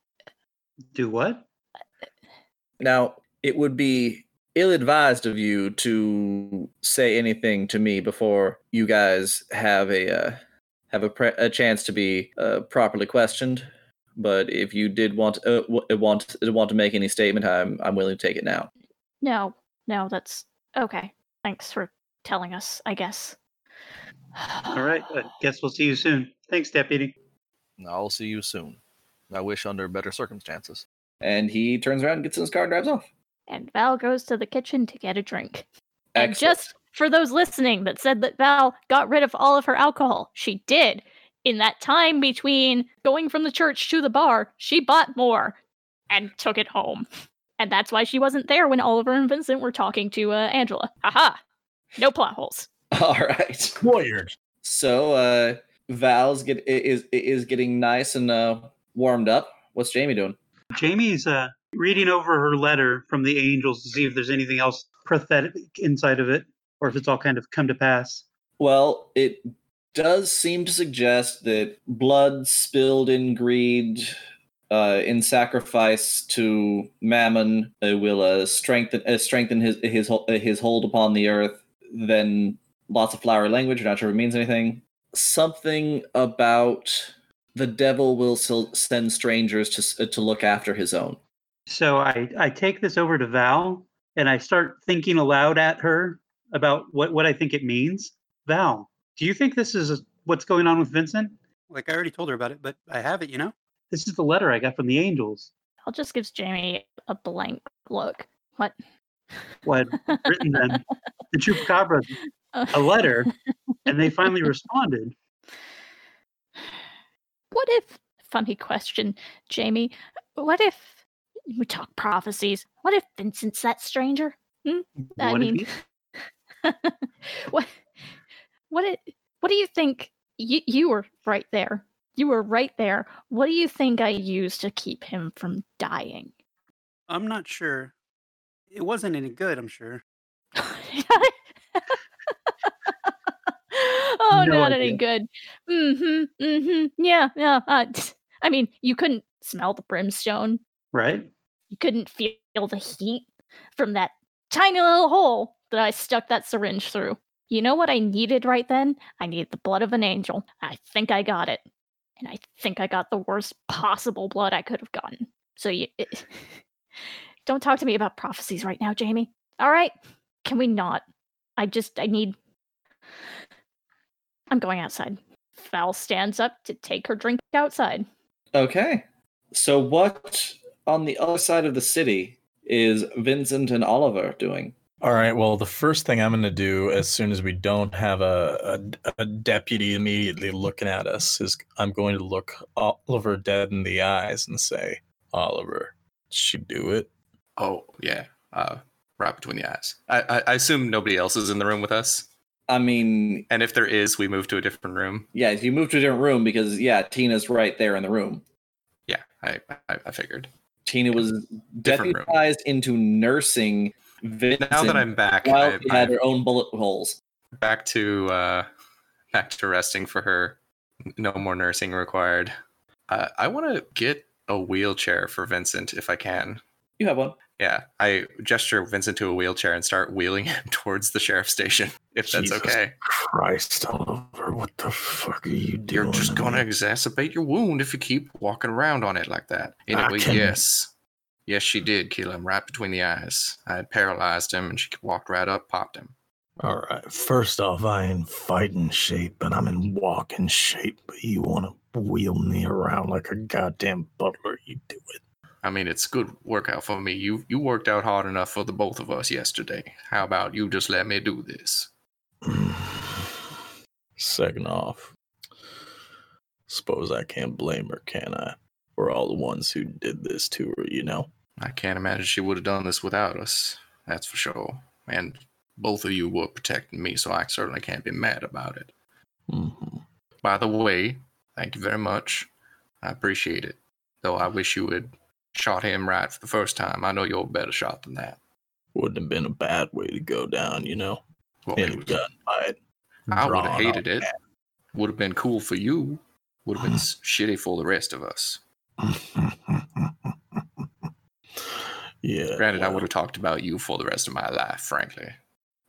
E: Do what?
C: Now, it would be ill advised of you to say anything to me before you guys have a uh, have a, pre- a chance to be uh, properly questioned. But if you did want uh, w- want want to make any statement, I'm I'm willing to take it now.
B: no, no, that's okay. Thanks for telling us, I guess.
E: All right. I guess we'll see you soon. Thanks, Deputy.
I: I'll see you soon. I wish under better circumstances.
C: And he turns around and gets in his car and drives off.
B: And Val goes to the kitchen to get a drink. And just for those listening that said that Val got rid of all of her alcohol, she did. In that time between going from the church to the bar, she bought more and took it home. And that's why she wasn't there when Oliver and Vincent were talking to uh, Angela. Haha. No plot holes. (laughs)
C: All right.
G: Weird.
C: So uh, Val's get is is getting nice and uh, warmed up. What's Jamie doing?
E: Jamie's uh, reading over her letter from the angels to see if there's anything else prophetic inside of it, or if it's all kind of come to pass.
C: Well, it does seem to suggest that blood spilled in greed uh, in sacrifice to Mammon, uh, will uh, strengthen uh, strengthen his his uh, his hold upon the earth. Then lots of flowery language. Not sure if it means anything. Something about the devil will send strangers to uh, to look after his own.
E: So I, I take this over to Val and I start thinking aloud at her about what, what I think it means. Val, do you think this is what's going on with Vincent?
J: Like I already told her about it, but I have it, you know?
E: This is the letter I got from the angels.
B: I'll just gives Jamie a blank look. What?
E: What written them, (laughs) the Chupacabra, a letter, and they finally (laughs) responded.
B: What if, funny question, Jamie, what if we talk prophecies? What if Vincent's that stranger? Hmm? I mean, (laughs) what, what, it, what do you think? You, you were right there. You were right there. What do you think I used to keep him from dying?
J: I'm not sure. It wasn't any good, I'm sure. (laughs)
B: oh,
E: No
B: not
E: idea.
B: any good. Mm-hmm. Mm-hmm. Yeah, yeah. Uh, I mean, you couldn't smell the brimstone.
E: right?
B: You couldn't feel the heat from that tiny little hole that I stuck that syringe through. You know what I needed right then? I needed the blood of an angel. I think I got it. And I think I got the worst possible blood I could have gotten. So you it, (laughs) don't talk to me about prophecies right now, Jamie. All right? Can we not? I just I need I'm going outside. Val stands up to take her drink outside.
C: Okay. So what on the other side of the city is Vincent and Oliver doing?
G: All right. Well, the first thing I'm going to do as soon as we don't have a, a, a deputy immediately looking at us is I'm going to look Oliver dead in the eyes and say, Oliver, did she do it?
D: Oh yeah, uh, right between the eyes. I, I, I assume nobody else is in the room with us,
C: I mean,
D: and if there is, we move to a different room.
C: yeah, you move to a different room because yeah, Tina's right there in the room.
D: Yeah, I I, I figured.
C: Tina was deputized into nursing Vincent
D: Now that I'm back,
C: while
D: I,
C: she had
D: I'm
C: her own bullet holes.
D: back to uh, back to resting for her. No more nursing required. Uh, I want to get a wheelchair for Vincent if I can.
C: You have one.
D: Yeah, I gesture Vincent to a wheelchair and start wheeling him (laughs) towards the sheriff's station, if that's
G: Jesus
D: okay.
G: Christ, Oliver, what the fuck are you doing?
D: You're just gonna exacerbate your wound if you keep walking around on it like that. Anyway,
G: can-
D: yes. Yes, she did kill him right between the eyes. I had paralyzed him and she walked right up, popped him.
G: All right. First off, I ain't fighting shape, but I'm in walking shape. But you want to wheel me around like a goddamn butler? You do it.
D: I mean, it's good workout for me. You you worked out hard enough for the both of us yesterday. How about you just let me do this? (sighs)
G: Second off, suppose I can't blame her, can I? We're all the ones who did this to her, you know.
D: I can't imagine she would have done this without us. That's for sure. And both of you were protecting me, so I certainly can't be mad about it.
G: hmm
D: By the way, thank you very much. I appreciate it. Though I wish you had shot him right for the first time. I know you're a better shot than that.
G: Wouldn't have been a bad way to go down, you know.
D: Well,
G: In a gunfight.
D: I would have hated it. Would have been cool for you. Would have been (sighs) shitty for the rest of us. (laughs)
G: yeah.
D: Granted, I would have talked about you for the rest of my life, frankly.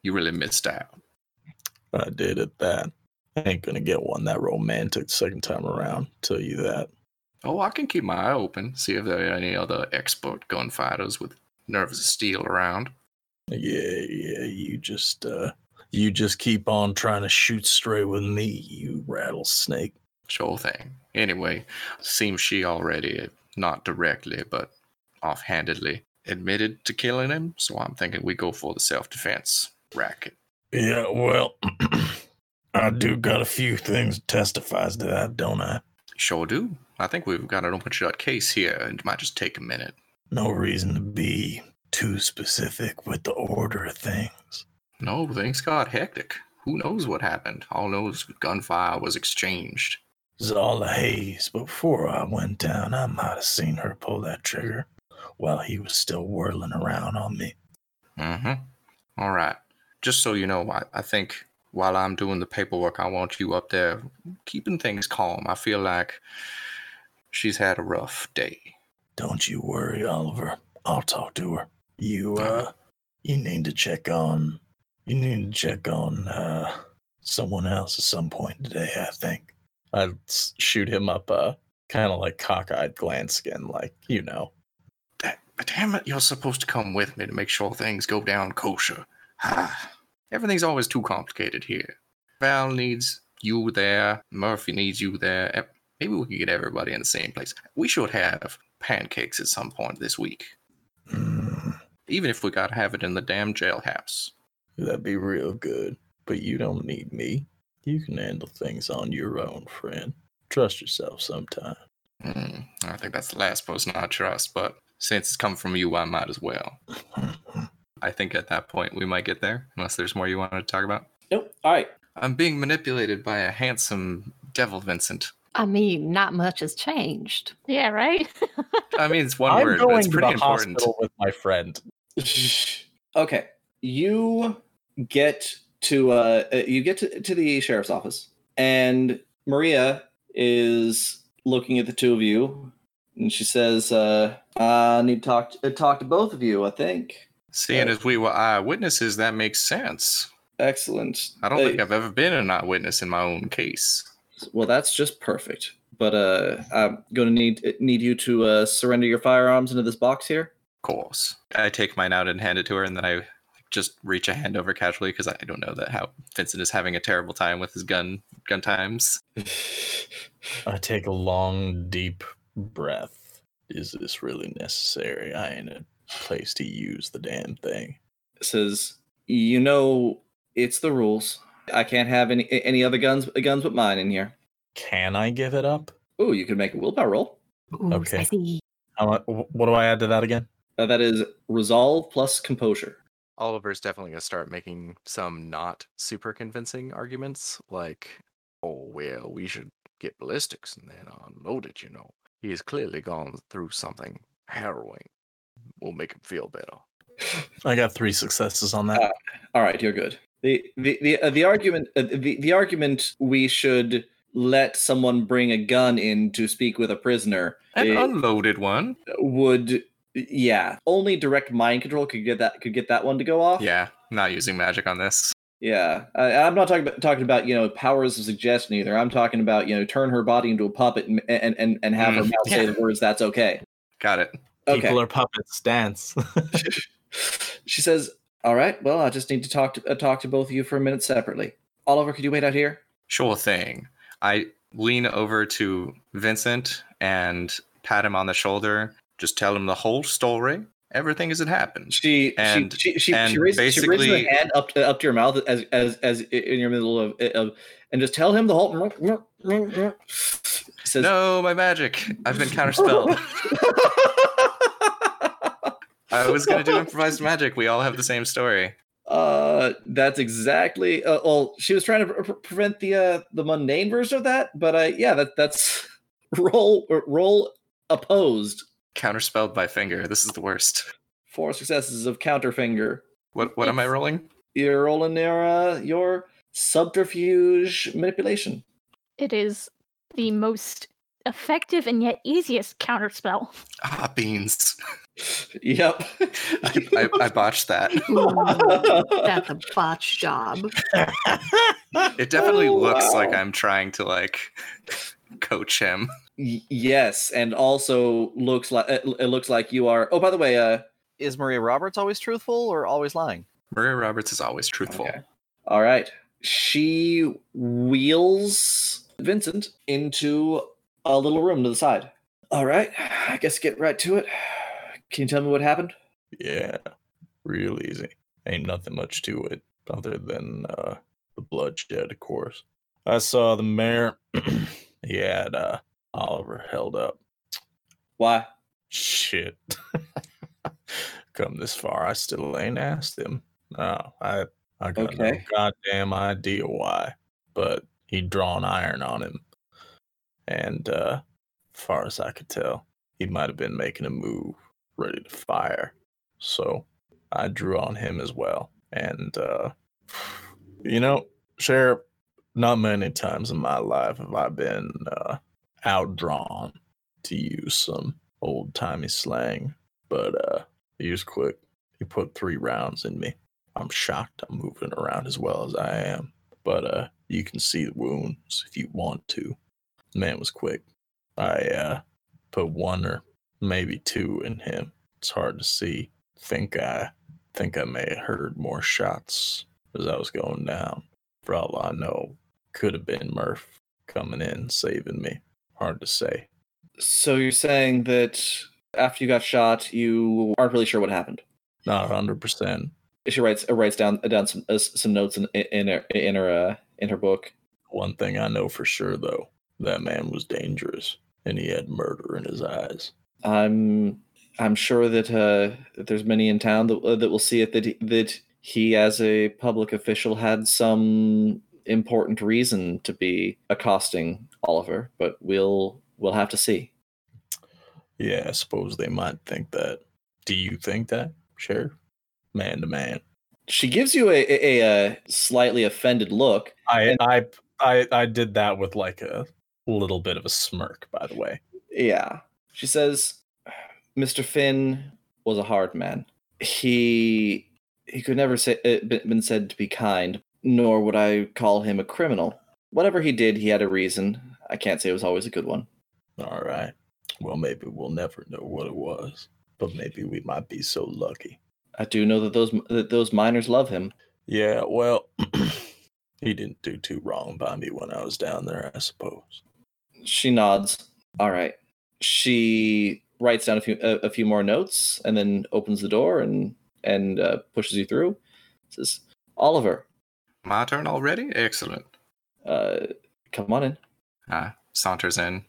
D: You really missed out.
G: I did at that. I ain't gonna get one that romantic second time around. Tell you that.
D: Oh, I can keep my eye open, see if there are any other expert gunfighters with nerves of steel around.
G: Yeah, yeah. You just, uh, you just keep on trying to shoot straight with me, you rattlesnake.
D: Sure thing. Anyway, seems she already, not directly, but offhandedly, admitted to killing him, so I'm thinking we go for the self defense racket.
G: Yeah, well, (clears throat) I do got a few things testifies to that, don't I?
D: Sure do. I think we've got an open shut case here, and it might just take a minute.
G: No reason to be too specific with the order of things.
D: No, things got hectic. Who knows what happened? All knows gunfire was exchanged.
G: It's all a haze, before I went down, I might have seen her pull that trigger while he was still whirling around on me.
D: Mm-hmm. All right. Just so you know, I, I think while I'm doing the paperwork, I want you up there keeping things calm. I feel like She's had a rough day.
G: Don't you worry, Oliver. I'll talk to her. You uh you need to check on you need to check on uh someone else at some point today, I think. I'd shoot him up a kind of like cockeyed glance again, like, you know.
D: But damn it, you're supposed to come with me to make sure things go down kosher. Ah, Everything's always too complicated here. Val needs you there. Murphy needs you there. Maybe we could get everybody in the same place. We should have pancakes at some point this week.
G: Hmm,
D: Even if we gotta have it in the damn jailhouse.
G: that'd be real good. But you don't need me. You can handle things on your own, friend. Trust yourself sometime.
D: Hmm, I think that's the last person I trust, but since it's come from you, I might as well. (laughs) I think at that point we might get there, unless there's more you want to talk about.
C: Nope. All right.
D: I'm being manipulated by a handsome devil Vincent.
F: I mean, not much has changed.
B: Yeah, right?
D: I mean, it's one
G: I'm
D: word, but
G: going
D: it's
G: to
D: pretty
G: the
D: important.
G: hospital with my friend. (laughs)
C: okay. You get to uh uh, you get to, to the sheriff's office and Maria is looking at the two of you and she says uh I need to talk to, talk to both of you, I think.
D: Seeing as we were eyewitnesses, that makes sense.
C: Excellent.
D: I don't
C: Uh,
D: think I've ever been an eyewitness in my own case.
C: Well, that's just perfect. But uh I'm going to need need you to uh surrender your firearms into this box here.
D: Of course. I take mine out and hand it to her, and then I just reach a hand over casually because I don't know that how Vincent is having a terrible time with his gun gun times.
G: I take a long, deep breath. Is this really necessary? I ain't a place to use the damn thing.
C: says, "You know, it's the rules. I can't have any any other guns guns but mine in here."
G: Can I give it up?
C: Oh, you can make a willpower roll.
F: Ooh,
G: Okay.
F: spicy.
G: How what do I add to that again?
C: Uh, that is resolve plus composure.
A: Oliver's definitely going to start making some not super convincing arguments, like, oh, well, we should get ballistics and then unload it, you know. He has clearly gone through something harrowing. We'll make him feel better.
G: I got three successes on that.
C: Uh, All right, you're good. The the the, uh, the argument uh, the the argument we should let someone bring a gun in to speak with a prisoner
D: An
C: eh,
D: unloaded one.
C: would yeah only direct mind control could get that could get that one to go off
D: Yeah, not using magic on this.
C: Yeah, I, I'm not talking about talking about you know powers of suggestion either. I'm talking about you know turn her body into a puppet and and and, and have her
D: Mm,
C: mouth say the (laughs) words. That's okay.
D: Got it.
C: Okay.
G: People are puppets. Dance. (laughs)
C: she says, "All right. Well, I just need to talk to uh, talk to both of you for a minute separately. Oliver, could you wait out here?
D: Sure thing. I lean over to Vincent and pat him on the shoulder. Just tell him the whole story, everything as it happened.
C: She
D: And-
C: she she, she,
D: and
C: she, raises, she raises
D: basically-
C: her hand up to up to your mouth as as as in your middle of, of and just tell him the whole. Says,
D: No, my magic. I've been counterspelled. (laughs) I was gonna do improvised magic. We all have the same story.
C: Uh, that's exactly. Uh, well, she was trying to pre- pre- prevent the uh the mundane version of that, but uh, yeah, that that's (laughs) roll roll opposed.
D: Counterspelled by finger. This is the worst.
C: Four successes of counterfinger.
D: What what am I rolling?
C: You're rolling your uh, your subterfuge manipulation.
B: It is the most effective and yet easiest counterspell.
D: Ah, beans. (laughs)
C: Yep.
D: I, I, I botched that. (laughs)
F: Ooh, that's a botch job.
D: It definitely
C: Oh,
D: looks like. I'm trying to like coach him.
C: Y- yes, and also looks like it, it looks like you are. Oh, by the way, uh,
I: Is Maria Roberts always truthful or always lying?
D: Maria Roberts is always truthful.
C: Okay. All right. She wheels Vincent into a little room to the side. All right. I guess get right to it. Can you tell me what happened?
G: yeah, real easy. Ain't nothing much to it other than uh, the bloodshed, of course. I saw the mayor. (clears throat) he had uh, Oliver held up.
C: Why?
G: Shit. (laughs) Come this far, I still ain't asked him. No, I I got no goddamn idea why. But he'd drawn iron on him. And uh far as I could tell, he might have been making a move, ready to fire. So I drew on him as well. And uh you know, Sheriff, not many times in my life have I been uh outdrawn to use some old timey slang, but uh, he was quick. He put three rounds in me. I'm shocked I'm moving around as well as I am, but uh, you can see the wounds if you want to. The man was quick. I uh, put one or maybe two in him. It's hard to see. Think I think I may have heard more shots as I was going down. For all I know, could have been Murph coming in saving me. Hard to say.
C: So you're saying that after you got shot, you aren't really sure what happened.
G: Not hundred percent.
C: She writes uh, writes down down some uh, some notes in in her in her uh, in her book.
G: One thing I know for sure though, that man was dangerous and he had murder in his eyes.
C: I'm I'm sure that uh, there's many in town that uh, that will see it that he, that he as a public official had some important reason to be accosting Oliver, but we'll we'll have to see.
G: Yeah, I suppose they might think that. Do you think that, Sheriff? Man to man.
C: She gives you a, a, a slightly offended look.
G: I,
C: And-
G: I I I did that with like a little bit of a smirk, by the way.
C: Yeah. She says, Mr. Finn was a hard man. He he could never say eh, been been said to be kind, nor would I call him a criminal. Whatever he did, he had a reason. I can't say it was always a good one.
G: All right. Well, maybe we'll never know what it was, but maybe we might be so lucky.
C: I do know that those that those miners love him.
G: Yeah, well, (clears throat) he didn't do too wrong by me when I was down there, I suppose.
C: She nods. All right. She writes down a few a, a few more notes and then opens the door and and uh, pushes you through. Says, "Oliver,
D: My turn already? Excellent.
C: uh, come on in."
D: Uh, saunters in.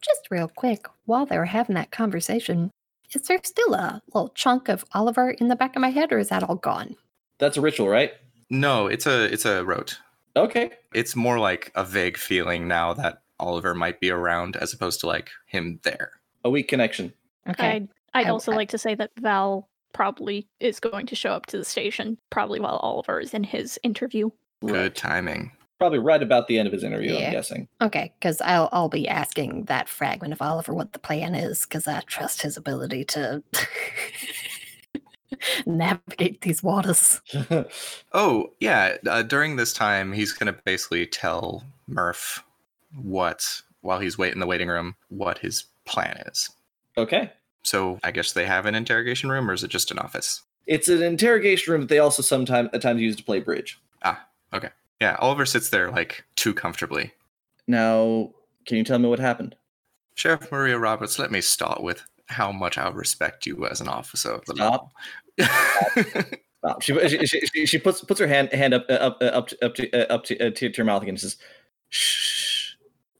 F: Just real quick, while they were having that conversation, is there still a little chunk of Oliver in the back of my head, or is that all gone?
C: That's a ritual, right?
D: No, it's a it's a rote.
C: Okay.
D: It's more like a vague feeling now that Oliver might be around as opposed to like him there.
C: A weak connection.
F: Okay.
B: I'd, I'd
F: I-
B: also
F: I-
B: like to say that Val probably is going to show up to the station, probably while Oliver is in his interview.
D: Good timing.
C: Probably right about the end of his interview,
F: Yeah.
C: I'm guessing.
F: Okay, because I'll I'll be asking that fragment of Oliver what the plan is, because I trust his ability to (laughs) navigate these waters. (laughs)
D: Oh, yeah. Uh, during this time, he's going to basically tell Murph what, while he's waiting in the waiting room, what his plan is.
C: okay.
D: So I guess they have an interrogation room, or is it just an office?
C: It's an interrogation room that they also sometimes at times use to play bridge. Ah, okay.
D: Yeah, Oliver sits there like too comfortably.
C: Now, can you tell me what happened?
D: Sheriff Maria Roberts, let me start with how much I respect you as an officer of the
C: Stop.
D: law.
C: Stop. She, she, she, she, puts puts her hand hand up uh, up uh, up to up to uh, up to, uh, to, to her mouth again and says, "Shh.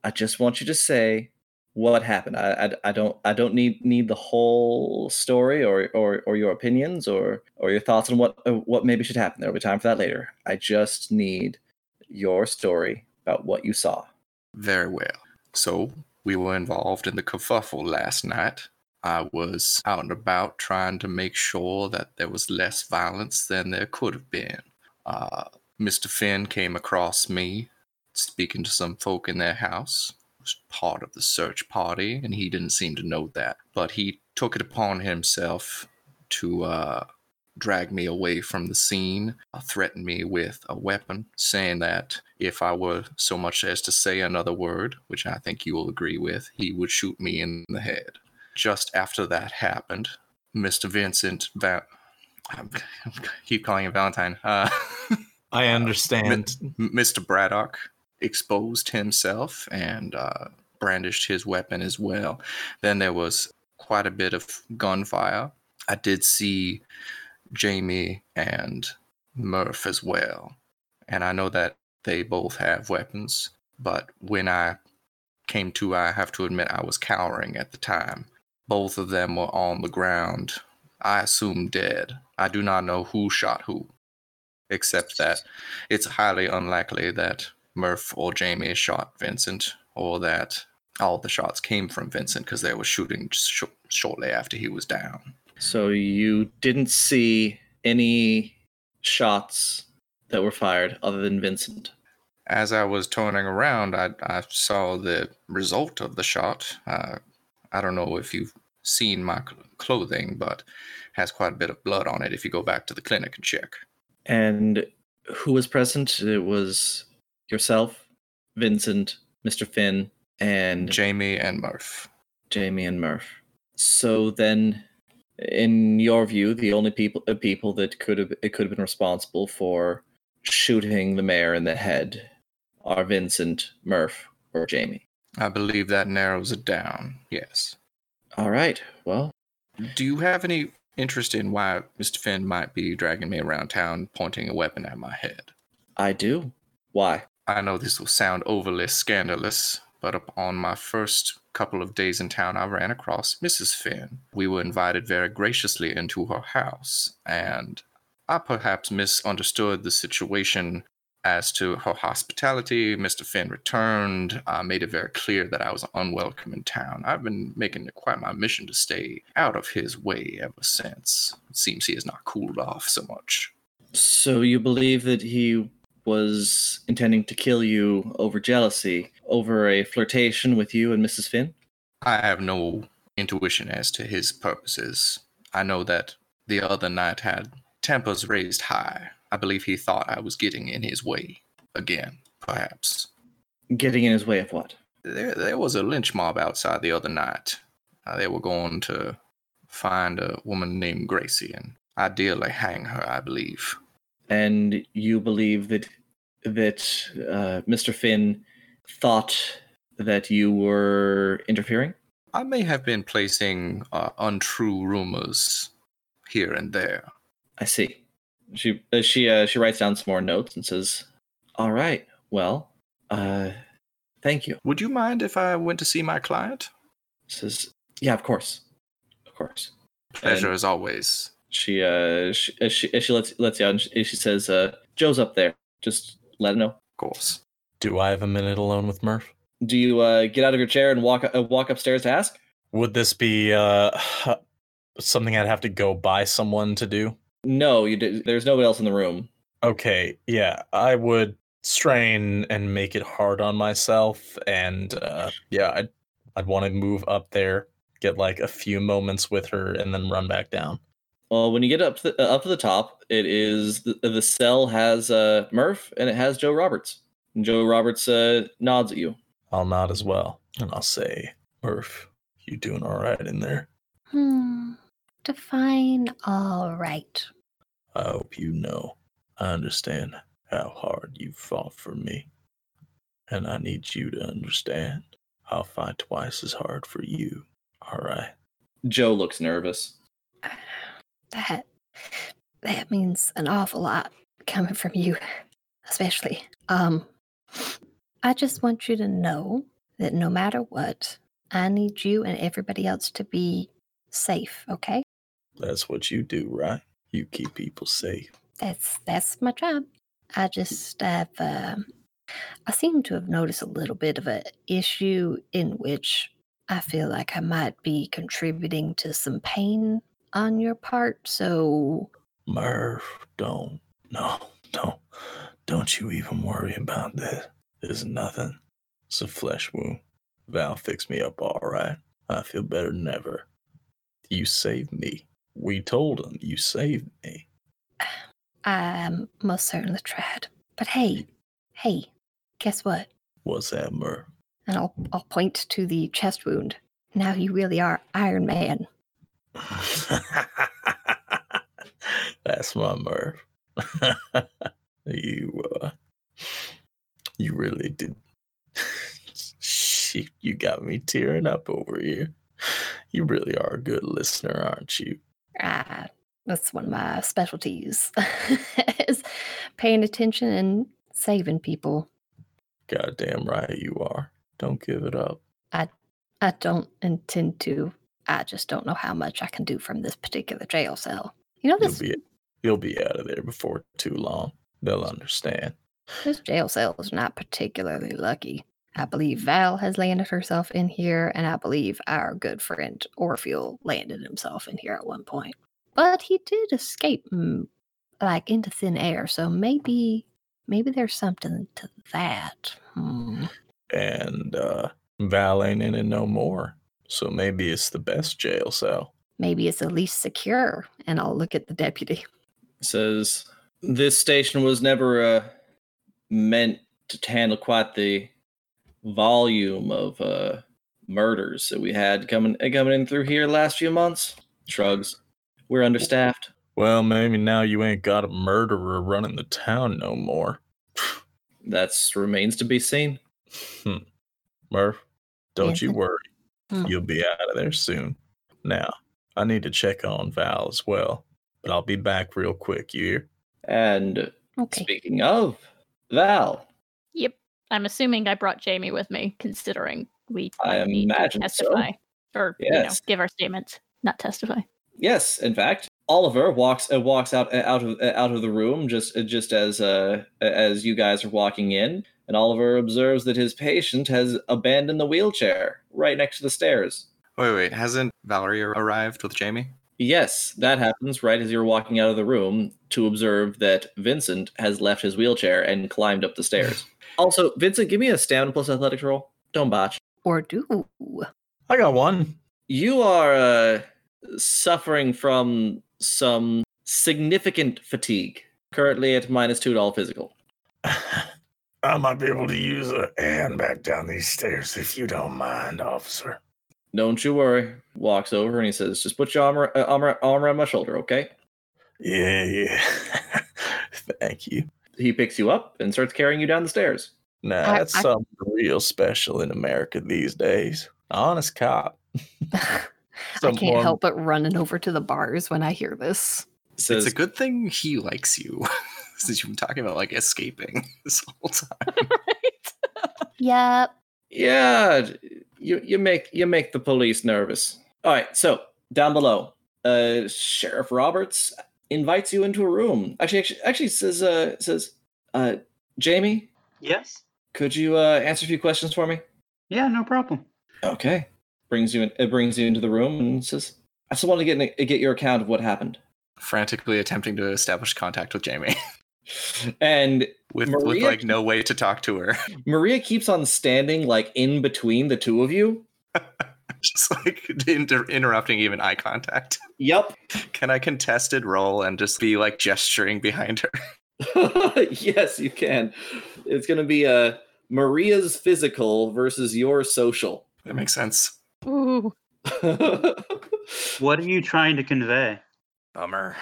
C: I just want you to say what happened. I, I, I don't I don't need need the whole story or or, or your opinions or or your thoughts on what uh, what maybe should happen. There'll be time for that later. I just need your story about what you saw.
D: Very well. So we were involved in the kerfuffle last night. I was out and about trying to make sure that there was less violence than there could have been. Uh, Mr. Finn came across me speaking to some folk in their house. Was part of the search party, and he didn't seem to know that. But he took it upon himself to uh, drag me away from the scene, uh, threatened me with a weapon, saying that if I were so much as to say another word, which I think you will agree with, he would shoot me in the head. Just after that happened, Mr. Vincent, Va- I (laughs) keep calling him Valentine, uh,
G: I understand.
D: Mr. Braddock exposed himself and uh, brandished his weapon as well. Then there was quite a bit of gunfire. I did see Jamie and Murph as well. And I know that they both have weapons, but when I came to, I have to admit I was cowering at the time. Both of them were on the ground, I assume dead. I do not know who shot who, except that it's highly unlikely that Murph or Jamie shot Vincent, or that all the shots came from Vincent because they were shooting sh- shortly after he was down.
C: So you didn't see any shots that were fired other than Vincent.
D: As I was turning around, I, I saw the result of the shot. Uh, I don't know if you've seen my cl- clothing, but has quite a bit of blood on it if you go back to the clinic and check.
C: And who was present? It was yourself, Vincent, Mr. Finn, and
D: Jamie and Murph.
C: Jamie and Murph. So then, in your view, the only people uh, people that could have it could have been responsible for shooting the mayor in the head are Vincent, Murph, or Jamie.
D: I believe that narrows it down. Yes.
C: All right. Well,
D: Do you have any interest in why Mr. Finn might be dragging me around town pointing a weapon at my head?
C: I do. Why?
D: I know this will sound overly scandalous, but upon my first couple of days in town, I ran across Mrs. Finn. We were invited very graciously into her house, and I perhaps misunderstood the situation as to her hospitality. Mr. Finn returned. I made it very clear that I was unwelcome in town. I've been making it quite my mission to stay out of his way ever since. It seems he has not cooled off so much.
C: So you believe that he was intending to kill you over jealousy, over a flirtation with you and Mrs. Finn?
D: I have no intuition as to his purposes. I know that the other night had tempers raised high. I believe he thought I was getting in his way again, perhaps.
C: Getting in his way of what?
D: There, there was a lynch mob outside the other night. Uh, they were going to find a woman named Gracie and ideally hang her, I believe.
C: And you believe that that uh, Mr. Finn thought that you were interfering?
D: I may have been placing uh, untrue rumors here and there.
C: I see. She uh, she uh, she writes down some more notes and says, "All right, well, uh, thank you."
D: Would you mind if I went to see my client?
C: Says, "Yeah, of course, of course."
D: Pleasure
C: And
D: as always.
C: She uh she uh, she, uh, she lets lets you out and she, she says, "Uh, Joe's up there. Just let him know."
D: Of course.
G: Do I have a minute alone with Murph?
C: Do you uh get out of your chair and walk uh, walk upstairs to ask?
G: Would this be uh, (sighs) something I'd have to go buy someone to do?
C: No, you did. There's nobody else in the room.
G: Okay, yeah, I would strain and make it hard on myself, and uh, yeah, I'd I'd want to move up there, get like a few moments with her, and then run back down.
C: Well, when you get up to the, uh, up to the top, it is the, the cell has uh, Murph and it has Joe Roberts. And Joe Roberts uh, nods at you.
G: I'll nod as well, and I'll say, Murph, you doing all right in there?
F: Hmm. Define all right.
G: I hope you know I understand how hard you fought for me. And I need you to understand I'll fight twice as hard for you. All right.
C: Joe looks nervous.
F: That that means an awful lot coming from you, especially. Um I just want you to know that no matter what, I need you and everybody else to be safe, okay?
G: That's what you do, right? You keep people safe.
F: That's that's my job. I just have um I seem to have noticed a little bit of a issue in which I feel like I might be contributing to some pain on your part. So
G: Murph, don't. No, don't. Don't you even worry about this. There's nothing. It's a flesh wound. Val fixed me up all right. I feel better than ever. You saved me. We told him you saved me.
F: I most certainly tried. But hey, hey, guess what?
G: What's that, Murph?
F: And I'll I'll point to the chest wound. Now you really are Iron Man. (laughs)
G: That's my Murph. (laughs) you, uh, you really did. (laughs) Shit, you got me tearing up over here. You really are a good listener, aren't you?
F: Ah, that's one of my specialties. is paying attention and saving people.
G: Goddamn right you are. Don't give it up.
F: I I don't intend to. I just don't know how much I can do from this particular jail cell. You know
G: You'll
F: this
G: be you'll be out of there before too long. They'll understand.
F: this jail cell is not particularly lucky. I believe Val has landed herself in here, and I believe our good friend Orpheal landed himself in here at one point. But he did escape, mm, like into thin air. So maybe, maybe there's something to that. Hmm.
G: And uh Val ain't in it no more. So maybe it's the best jail cell.
F: Maybe it's the least secure. And I'll look at the deputy.
C: says this station was never uh, meant to handle quite the volume of uh, murders that we had coming uh, coming in through here last few months. Shrugs. We're understaffed.
G: Well, maybe now you ain't got a murderer running the town no more.
C: That's remains to be seen.
G: Hmm. Murph, don't
F: Yes,
G: you worry.
F: Hmm.
G: You'll be out of there soon. Now, I need to check on Val as well, but I'll be back real quick, you hear?
C: And
F: Okay.
C: speaking of Val,
B: Yep. I'm assuming I brought Jamie with me, considering we
C: I
B: might need to
C: imagine so.
B: testify or you know give our statements, not testify.
C: yes, in fact, Oliver walks uh, walks out uh, out of uh, out of the room just uh, just as uh as you guys are walking in, and Oliver observes that his patient has abandoned the wheelchair right next to the stairs.
D: Wait, wait. Hasn't Valerie arrived with Jamie?
C: Yes, that happens right as you're walking out of the room to observe that Vincent has left his wheelchair and climbed up the stairs. (laughs) also, Vincent, give me a stamina plus athletics roll. Don't botch.
F: Or do.
G: I got one.
C: You are uh, suffering from some significant fatigue. Currently at minus two to all physical. (laughs)
G: I might be able to use a hand back down these stairs if you don't mind, officer.
C: Don't you worry. Walks over and he says, "Just put your arm, uh, arm, arm around my shoulder, okay?"
G: Yeah, yeah. (laughs) Thank you.
C: He picks you up and starts carrying you down the stairs.
G: Nah,
F: I-
G: that's
F: I-
G: something real special in America these days. Honest cop. (laughs)
F: I can't help but running over to the bars when I hear this.
C: Says,
D: it's a good thing he likes you, (laughs) since you've been talking about like escaping (laughs) this whole time. (laughs)
B: right. (laughs)
F: Yep.
C: Yeah, you you make you make the police nervous. All right, so down below, uh, Sheriff Roberts invites you into a room. Actually, actually, actually says uh says, uh, Jamie,
E: Yes.
C: could you uh answer a few questions for me?
E: Yeah, no problem.
C: Okay. Brings you in, it brings you into the room and says, I just want to get an- get your account of what happened.
D: Frantically attempting to establish contact with Jamie
C: And
D: with, with like no way to talk to her. (laughs)
C: Maria keeps on standing like in between the two of you. (laughs)
D: Just like inter- interrupting even eye contact. (laughs)
C: Yep.
D: Can I contested roll and just be like gesturing behind her?
C: yes, you can. It's going to be uh, Maria's physical versus your social.
D: That makes sense.
B: Ooh.
E: What are you trying to convey?
A: Bummer.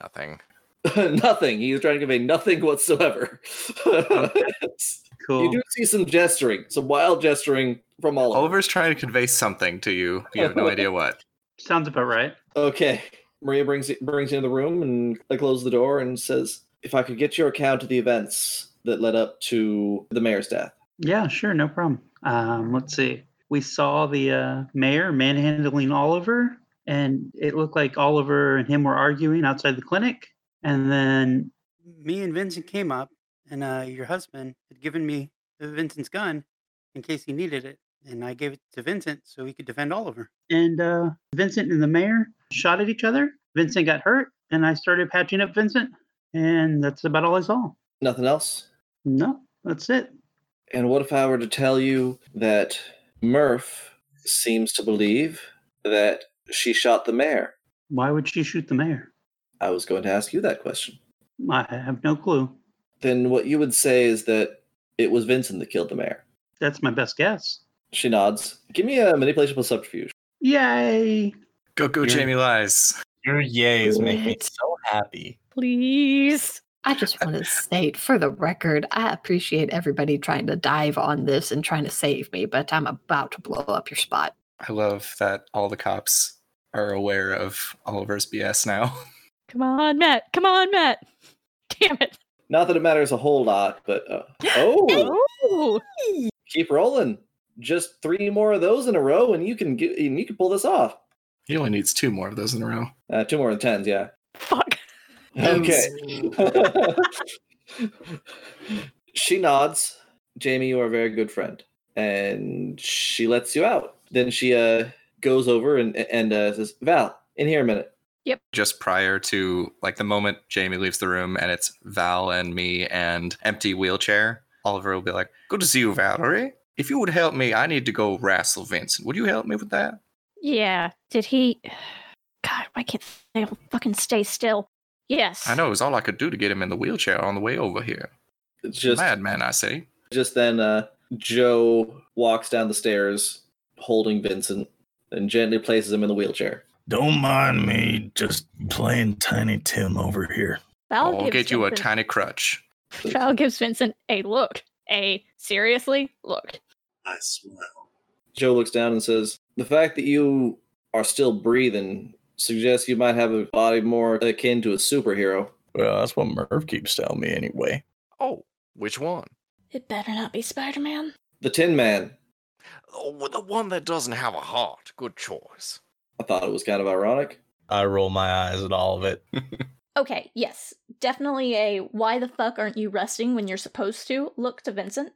A: Nothing. (laughs)
C: nothing. He's trying to convey nothing whatsoever. (laughs)
E: Cool.
C: You do see some gesturing, some wild gesturing from all of them.
D: Oliver's trying to convey something to you. You have no (laughs) idea what.
E: Sounds about right.
C: Okay. Maria brings it, brings you into the room and I close the door and says, "If I could get your account of the events that led up to the mayor's death."
E: Yeah, sure, no problem. Um, let's see. We saw the uh, mayor manhandling Oliver, and it looked like Oliver and him were arguing outside the clinic. And then
J: Me and Vincent came up, and uh, your husband had given me Vincent's gun in case he needed it, and I gave it to Vincent so he could defend Oliver.
E: and uh, Vincent and the mayor shot at each other. Vincent got hurt, and I started patching up Vincent, and that's about all I saw.
C: Nothing else.
E: No, that's it.
C: And what if I were to tell you that Murph seems to believe that she shot the mayor?
E: Why would she shoot the mayor?
C: I was going to ask you that question.
E: I have no clue.
C: Then what you would say is that it was Vincent that killed the mayor.
E: That's my best guess.
C: She nods. Give me a manipulation plus subterfuge.
E: Yay!
D: Go, go,
G: You're-
D: Jamie lies.
G: Your yays make me so happy.
B: Please.
F: I just want to state for the record, I appreciate everybody trying to dive on this and trying to save me, but I'm about to blow up your spot.
D: I love that all the cops are aware of Oliver's BS now. (laughs)
B: Come on, Matt. Come on, Matt. (laughs) Damn it.
C: Not that it matters a whole lot, but uh, oh, (laughs)
B: Ooh.
C: keep rolling. Just three more of those in a row, and you can get and you can pull this off.
D: He only needs two more of those in a row.
C: Uh, two more than tens, yeah.
B: Fuck.
C: Okay. (laughs) she nods. Jamie, you are a very good friend, and she lets you out. Then she uh goes over and and uh, says, "Val, in here a minute."
D: Just prior to like the moment Jamie leaves the room and it's Val and me and empty wheelchair, Oliver will be like, Good to see you, Valerie. If you would help me, I need to go wrestle Vincent. Would you help me with that?
B: Yeah. Did he? (sighs) God, why can't they all fucking stay still? Yes.
D: I know it was all I could do to get him in the wheelchair on the way over here.
C: Just
D: Madman, I say.
C: just then, uh, Joe walks down the stairs, holding Vincent, and gently places him in the wheelchair.
K: Don't mind me, just playing Tiny Tim over here.
B: Val
D: I'll
B: gives
D: get you a tiny crutch.
B: Val gives Vincent a look. A seriously look.
H: I smile.
C: Joe looks down and says, "The fact that you are still breathing suggests you might have a body more akin to a superhero."
K: Well, that's what Murph keeps telling me anyway.
A: Oh, which one?
B: It better not be Spider Man.
C: The Tin Man.
A: Oh, the one that doesn't have a heart. Good choice.
C: I thought it was kind of ironic.
G: I roll my eyes at all of it. (laughs)
B: Okay, yes. Definitely a why the fuck aren't you resting when you're supposed to look to Vincent.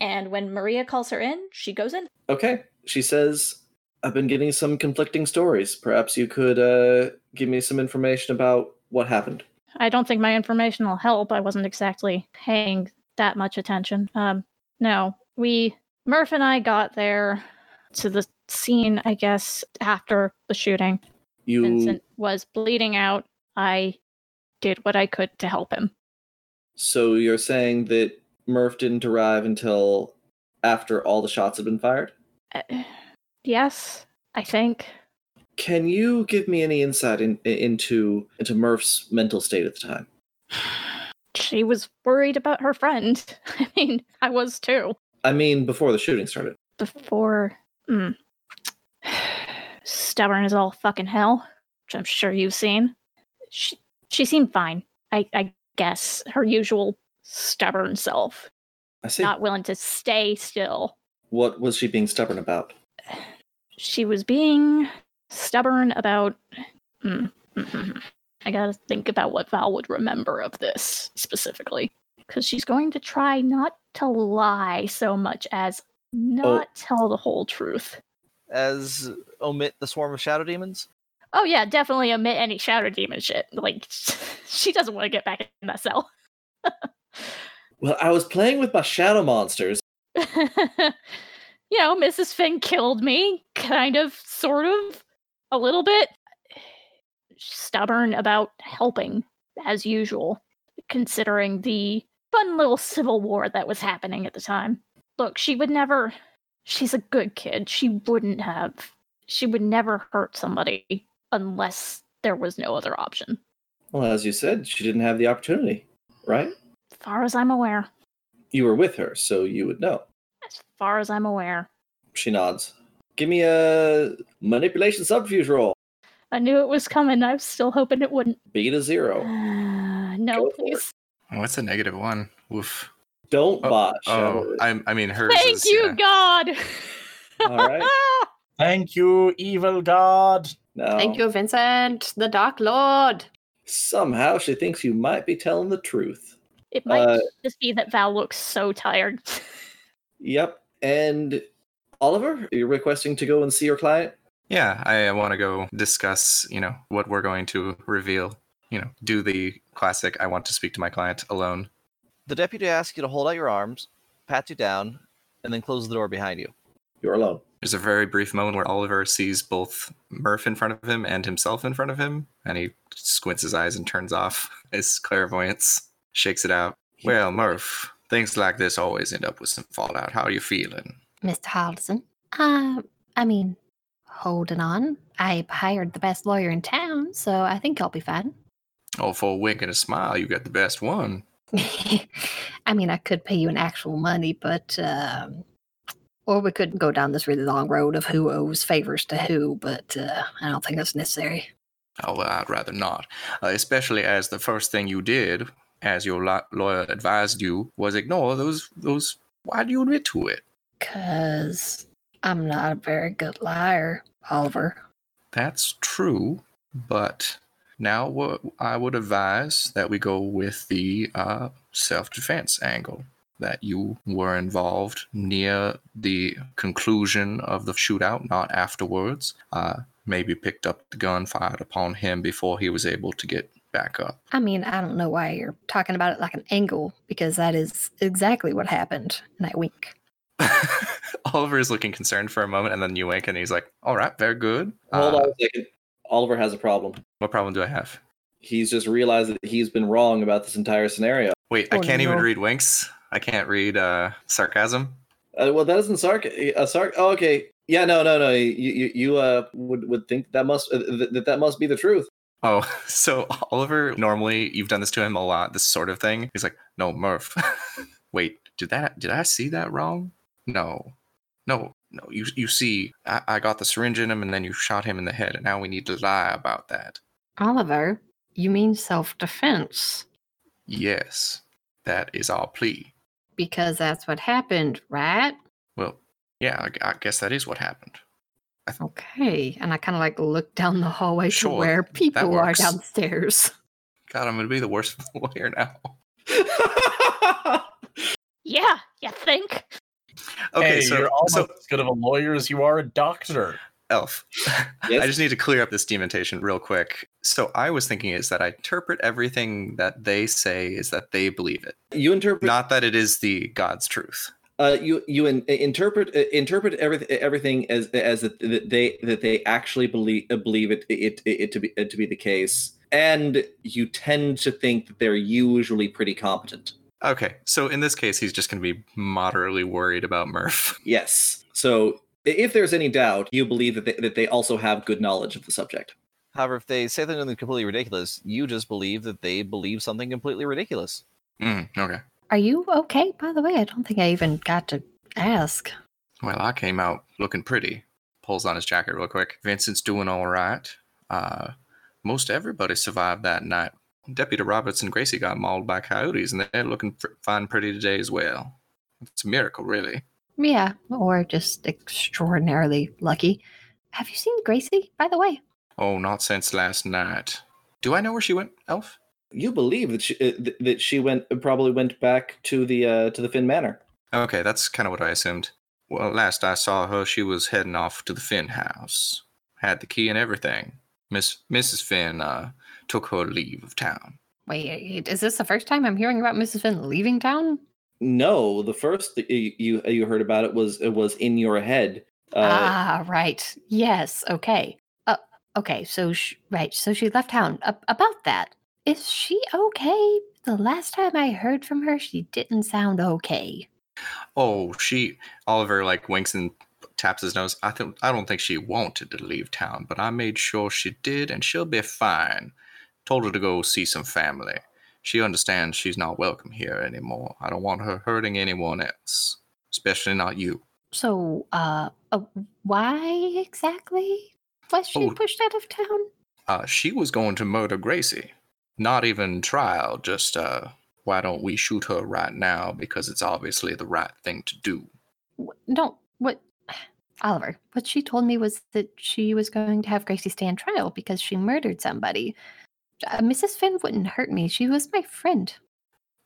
B: And when Maria calls her in, she goes in.
C: Okay. She says, I've been getting some conflicting stories. Perhaps you could uh, give me some information about what happened.
B: I don't think my information will help. I wasn't exactly paying that much attention. Um, no, we, Murph and I got there to the scene, I guess, after the shooting.
C: You
B: Vincent was bleeding out. I did what I could to help him.
C: so you're saying that Murph didn't arrive until after all the shots had been fired?
B: Uh, yes, I think.
C: Can you give me any insight in, into into Murph's mental state at the time? (sighs)
B: She was worried about her friend. (laughs) I mean, I was too.
C: I mean, before the shooting started.
B: Before. Mm, stubborn as all fucking hell, which I'm sure you've seen. She, she seemed fine. I, I guess her usual stubborn self,
C: I see.
B: not willing to stay still.
C: What was she being stubborn about?
B: She was being stubborn about. Mm, mhm. (laughs) I gotta think about what Val would remember of this specifically. Because she's going to try not to lie so much as not tell the whole truth.
I: As omit the swarm of shadow demons.
B: Oh yeah, definitely omit any shadow demon shit. Like (laughs) she doesn't want to get back in that cell. (laughs)
C: Well, I was playing with my shadow monsters. (laughs)
B: you know, Mrs. Finn killed me, kind of, sort of, a little bit. Stubborn about helping, as usual, considering the fun little civil war that was happening at the time. Look, she would never. She's a good kid. She wouldn't have. She would never hurt somebody unless there was no other option.
C: Well, as you said, she didn't have the opportunity, right?
B: As far as I'm aware.
C: You were with her, so you would know.
B: As far as I'm aware.
C: She nods. Give me a manipulation subterfuge roll.
B: I knew it was coming. I was still hoping it wouldn't.
C: Beat a zero. (sighs)
B: no,
C: Go
B: please.
D: Oh, what's a negative one? Woof.
C: Don't
D: Oh,
C: botch.
D: Oh, I, I mean hers.
B: Thank
D: is,
B: you,
D: yeah.
B: God.
C: All right. (laughs)
G: Thank you, evil god.
C: Now,
F: Thank you, Vincent, the Dark Lord.
C: somehow she thinks you might be telling the truth.
B: It might
C: Uh,
B: just be that Val looks so tired.
C: Yep. And Oliver, you're requesting to go and see your client?
D: Yeah, I want to go discuss, you know, what we're going to reveal. You know, do the classic I want to speak to my client alone.
I: The deputy asks you to hold out your arms, pat you down, and then close the door behind you.
C: You're alone.
D: There's a very brief moment where Oliver sees both Murph in front of him and himself in front of him, and he squints his eyes and turns off his clairvoyance, shakes it out. Well, Murph, things like this always end up with some fallout. How are you feeling?
F: Mr. Halderson. Uh, I mean, holding on. I hired the best lawyer in town, so I think I'll be fine.
D: Oh, for a wink and a smile, you got the best one. (laughs)
F: I mean, I could pay you in actual money, but um, or we could go down this really long road of who owes favors to who, but uh, I don't think that's necessary.
D: Oh, well, I'd rather not. Uh, especially as the first thing you did, as your la- lawyer advised you, was ignore those. those. Why do you admit to it?
F: Cause I'm not a very good liar, Oliver.
D: That's true, but now what I would advise that we go with the uh, self-defense angle. That you were involved near the conclusion of the shootout, not afterwards. Uh, maybe picked up the gun, fired upon him before he was able to get back up.
F: I mean, I don't know why you're talking about it like an angle, because that is exactly what happened. And I wink.
D: Oliver is looking concerned for a moment, and then you wink, and he's like, "All right, very good."
C: Hold
D: Uh,
C: on a second. Oliver has a problem.
D: What problem do I have?
C: He's just realized that he's been wrong about this entire scenario.
D: Wait, I
F: Oh,
D: can't even read winks. I can't read uh, sarcasm.
C: Uh, well, that isn't sarc. Uh, sarc. Oh, okay. Yeah. No. No. No. You. You. you uh. Would would think that must uh, th- that that must be the truth.
D: Oh, (laughs) so Oliver, normally you've done this to him a lot, this sort of thing. He's like, no, Murph. (laughs) Wait, did that did I see that wrong? No. No, no. You you see, I, I got the syringe in him and then you shot him in the head, and now we need to lie about that.
F: Oliver, you mean self defense.
D: Yes. That is our plea.
F: Because that's what happened, right?
D: Well, yeah, I, I guess that is what happened.
F: Okay. And I kind of like look down the hallway
D: Sure,
F: to where people are downstairs.
D: God, I'm gonna be the worst (laughs) lawyer now. (laughs)
B: Yeah, you think?
D: Okay,
G: hey,
D: so
G: you're almost
D: so
G: as good of a lawyer as you are a doctor.
D: Elf. (laughs)
C: Yes?
D: I just need to clear up this dementation real quick. So I was thinking is that I interpret everything that they say is that they believe it,
C: You interpret.
D: not that it is the God's truth.
C: uh, you you in, interpret uh, interpret everything everything as as that, that they that they actually believe uh, believe it it, it, it to be uh, to be the case, and you tend to think that they're usually pretty competent.
D: Okay, so in this case, he's just going to be moderately worried about Murph. (laughs)
C: Yes. So if there's any doubt, you believe that they, that they also have good knowledge of the subject.
I: However, if they say something completely ridiculous, you just believe that they believe something completely ridiculous.
D: Mm, okay.
F: Are you okay, by the way? I don't think I even got to ask.
D: Well, I came out looking pretty. Pulls on his jacket real quick. Vincent's doing all right. Uh, most everybody survived that night. Deputy Roberts and Gracie got mauled by coyotes, and they're looking fr- fine pretty today as well. It's a miracle, really.
F: Yeah, or just extraordinarily lucky. Have you seen Gracie, by the way?
D: Oh, not since last night. Do I know where she went, Elf?
C: You believe that she uh, th- that she went probably went back to the uh, to the Finn Manor.
D: Okay, that's kind of what I assumed. Well, last I saw her, she was heading off to the Finn house. Had the key and everything. Miss Mrs. Finn uh, took her leave of town.
F: Wait, is this the first time I'm hearing about Mrs. Finn leaving town?
C: No, the first that you you, you heard about it was it was in your head. Uh,
F: ah, right. Yes. Okay. Uh, okay. So, sh- right. So she left town. A- about that, is she okay? The last time I heard from her, she didn't sound okay.
D: Oh, she Oliver like winks and taps his nose. I think I don't think she wanted to leave town, but I made sure she did, and she'll be fine. Told her to go see some family. She understands she's not welcome here anymore. I don't want her hurting anyone else, especially not you.
F: So, uh, uh why exactly was she
D: Oh.
F: pushed out of town?
D: Uh, she was going to murder Gracie. Not even trial, just uh, why don't we shoot her right now because it's obviously the right thing to do.
F: No, what? (sighs) Oliver, what she told me was that she was going to have Gracie stand trial because she murdered somebody. Uh, Mrs. Finn wouldn't hurt me. She was my friend.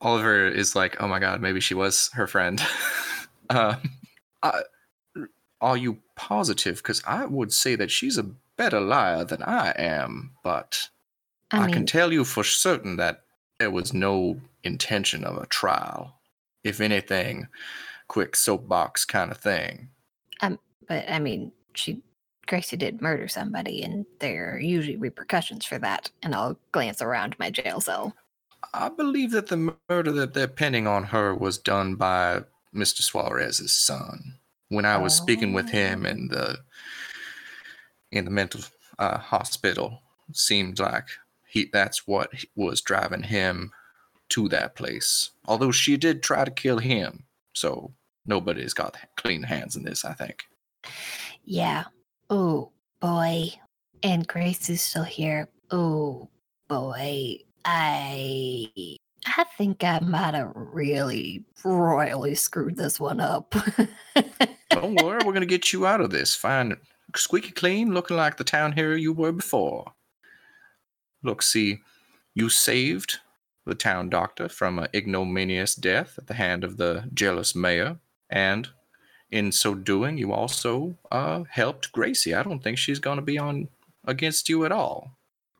D: Oliver is like, oh my god, maybe she was her friend. (laughs) um, uh, are you positive? Because I would say that she's a better liar than I am, but
F: I,
D: I,
F: mean,
D: can tell you for certain that there was no intention of a trial. If anything, quick soapbox kind of thing.
F: but I mean, she Gracie did murder somebody, and there are usually repercussions for that. And I'll glance around my jail cell.
D: I believe that the murder that they're pinning on her was done by Mr. Suarez's son. When I was speaking with him in the in the mental uh, hospital, it seemed like he that's what was driving him to that place. Although she did try to kill him, so nobody's got clean hands in this. I think.
F: Yeah. Oh boy. And Grace is still here. Oh boy. I I think I might have really royally screwed this one up. (laughs)
D: Don't worry, we're gonna get you out of this. Fine, squeaky clean, looking like the town hero you were before. Look, see, you saved the town doctor from an ignominious death at the hand of the jealous mayor, and in so doing, you also uh, helped Gracie. I don't think she's gonna be on against you at all.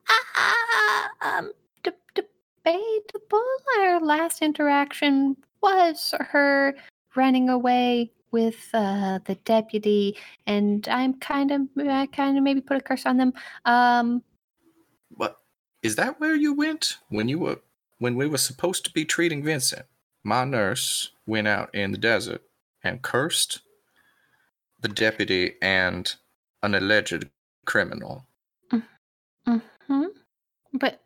F: Ah, um, de- debatable. Our last interaction was her running away with uh, the deputy, and I'm kind of, I kind of maybe put a curse on them. Um,
D: What is that where you went when you were when we were supposed to be treating Vincent? My nurse went out in the desert and cursed the deputy and an alleged criminal.
F: hmm But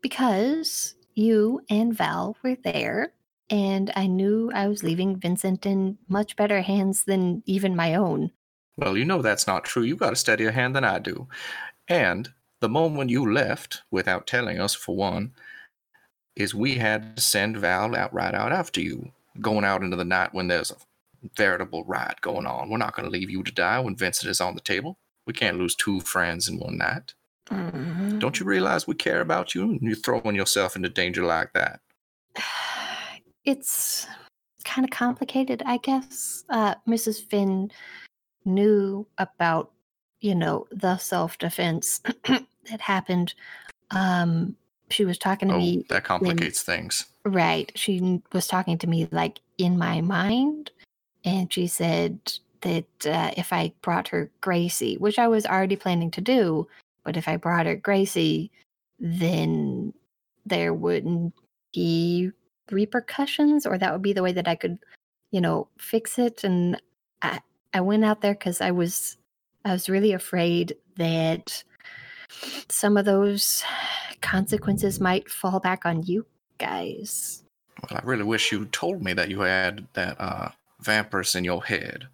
F: because you and Val were there, and I knew I was leaving Vincent in much better hands than even my own.
D: Well, you know that's not true. You got a steadier hand than I do. And the moment you left, without telling us for one, is we had to send Val out right out after you, going out into the night when there's a veritable riot going on. We're not going to leave you to die when Vincent is on the table. We can't lose two friends in one night.
F: Mhm.
D: Don't you realize we care about you? And you're throwing yourself into danger like that. (sighs)
F: It's kind of complicated, I guess. Uh, Mrs. Finn knew about, you know, the self defense (clears throat) that happened. Um, she was talking to
D: Oh,
F: me.
D: that complicates things.
F: Right. She was talking to me like in my mind. And she said that uh, if I brought her Gracie, which I was already planning to do, but if I brought her Gracie, then there wouldn't be repercussions, or that would be the way that I could, you know, fix it. And I, I went out there because I was, I was really afraid that some of those consequences might fall back on you guys.
D: Well, I really wish you told me that you had that uh, vampirus in your head.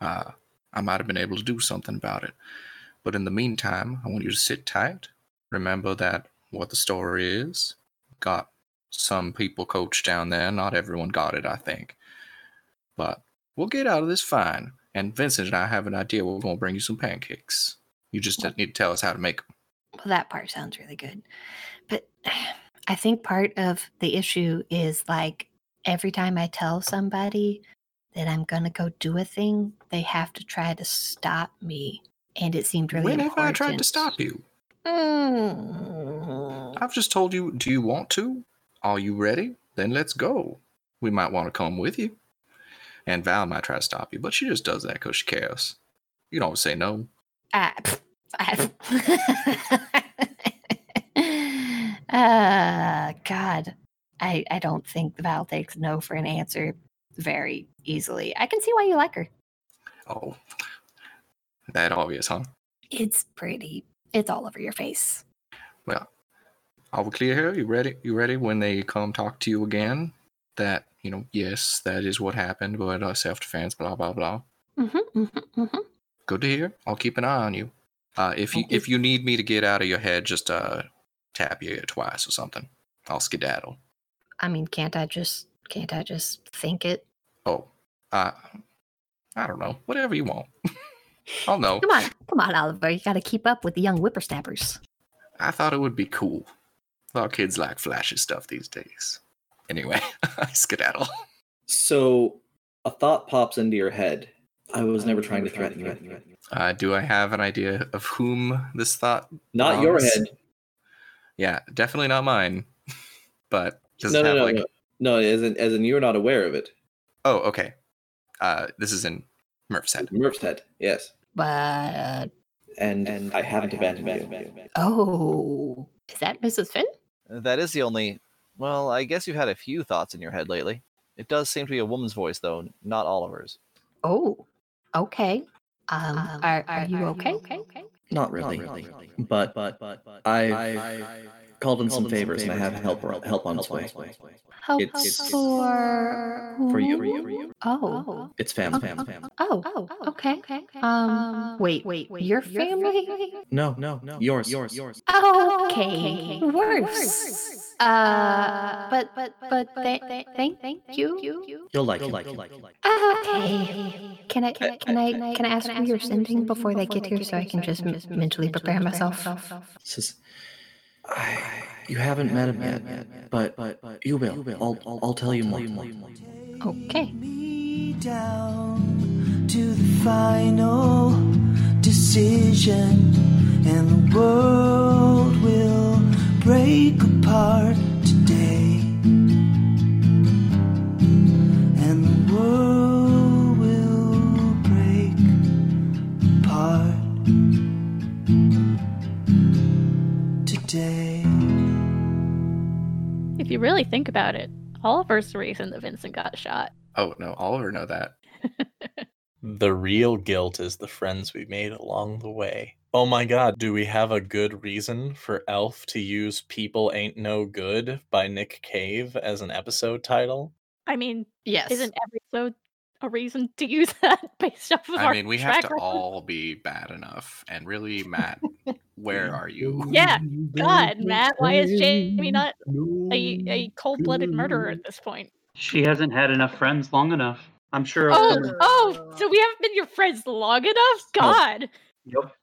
D: Uh, I might have been able to do something about it. But in the meantime, I want you to sit tight. Remember that what the story is. Got some people coached down there. Not everyone got it, I think. But we'll get out of this fine. And Vincent and I have an idea. We're going to bring you some pancakes. You just need to tell us how to make them.
F: Well, that part sounds really good. But (sighs) I think part of the issue is like every time I tell somebody that I'm going to go do a thing, they have to try to stop me. And it seemed really
D: when have I tried to stop you?
F: Mm.
D: I've just told you, do you want to? Are you ready? Then let's go. We might want to come with you. And Val might try to stop you, but she just does that because she cares. You don't say no.
F: Pff, I- (laughs) uh, God, I I don't think Val takes no for an answer very easily. I can see why you like her.
D: Oh, that obvious, huh?
F: It's pretty. It's all over your face.
D: Well, are we clear here? You ready? You ready when they come talk to you again? That you know, yes, that is what happened, but uh, self-defense, blah blah blah.
F: Mm-hmm, mm-hmm, mm-hmm.
D: Good to hear. I'll keep an eye on you. Uh, if you if you need me to get out of your head, just uh, tap you twice or something. I'll skedaddle.
F: I mean, can't I just can't I just think it?
D: Oh, I I don't know. Whatever you want. (laughs) I'll know.
F: Come on, come on, Oliver. You got to keep up with the young whippersnappers.
D: I thought it would be cool. A lot of kids like flashy stuff these days. Anyway, (laughs) I skedaddle.
C: So a thought pops into your head. I was never trying to threaten you.
D: Uh, do I have an idea of whom this thought?
C: Not your head.
D: Yeah, definitely not mine. (laughs) But does
C: no,
D: it
C: no,
D: have
C: no,
D: like?
C: no, no. As in, as in, you're not aware of it.
D: Oh, okay. Uh, this is in Murph's head.
C: Murph's head. Yes.
F: But
C: And and I haven't abandoned you.
F: oh, is that Mrs. Finn?
I: That is the only. Well, I guess you've had a few thoughts in your head lately. It does seem to be a woman's voice, though, not Oliver's.
F: Oh, okay. Um, are, are you okay, okay, okay?
C: Not really. But but but I called in some favors and I have help help on its way.
F: Help
C: It's-
F: for
C: For you.
F: Oh,
C: It's family. family.
F: oh, oh, okay. Um, wait, wait, wait. your family?
C: No, no, no. Yours, yours, yours.
F: Okay, worse. Uh, but but but th- th- thank thank you.
C: You'll like it.
F: Okay. Can I can I can I can I ask who you're sending before they get here so I can just mentally prepare myself?
C: Says, I, you haven't met him yet, but but you will. I'll I'll, I'll tell you more.
F: Okay.
L: me down to the final decision, and the world will break apart
B: really think about it, Oliver's the reason that Vincent got shot.
D: Oh no, Oliver know that. (laughs)
G: The real guilt is the friends we made along the way. Oh my god, do we have a good reason for Elf to use People Ain't No Good by Nick Cave as an episode title?
B: I mean,
F: Yes.
B: isn't every episode a reason to use (laughs) that based off of our
D: I mean, we have to
B: record?
D: all be bad enough. And really, Matt, (laughs) where are you?
B: Yeah, God, Matt, why is Jamie not a, a cold-blooded murderer at this point?
E: She hasn't had enough friends long enough. I'm sure.
B: Oh, oh, so we haven't been your friends long enough? God.
E: Yep.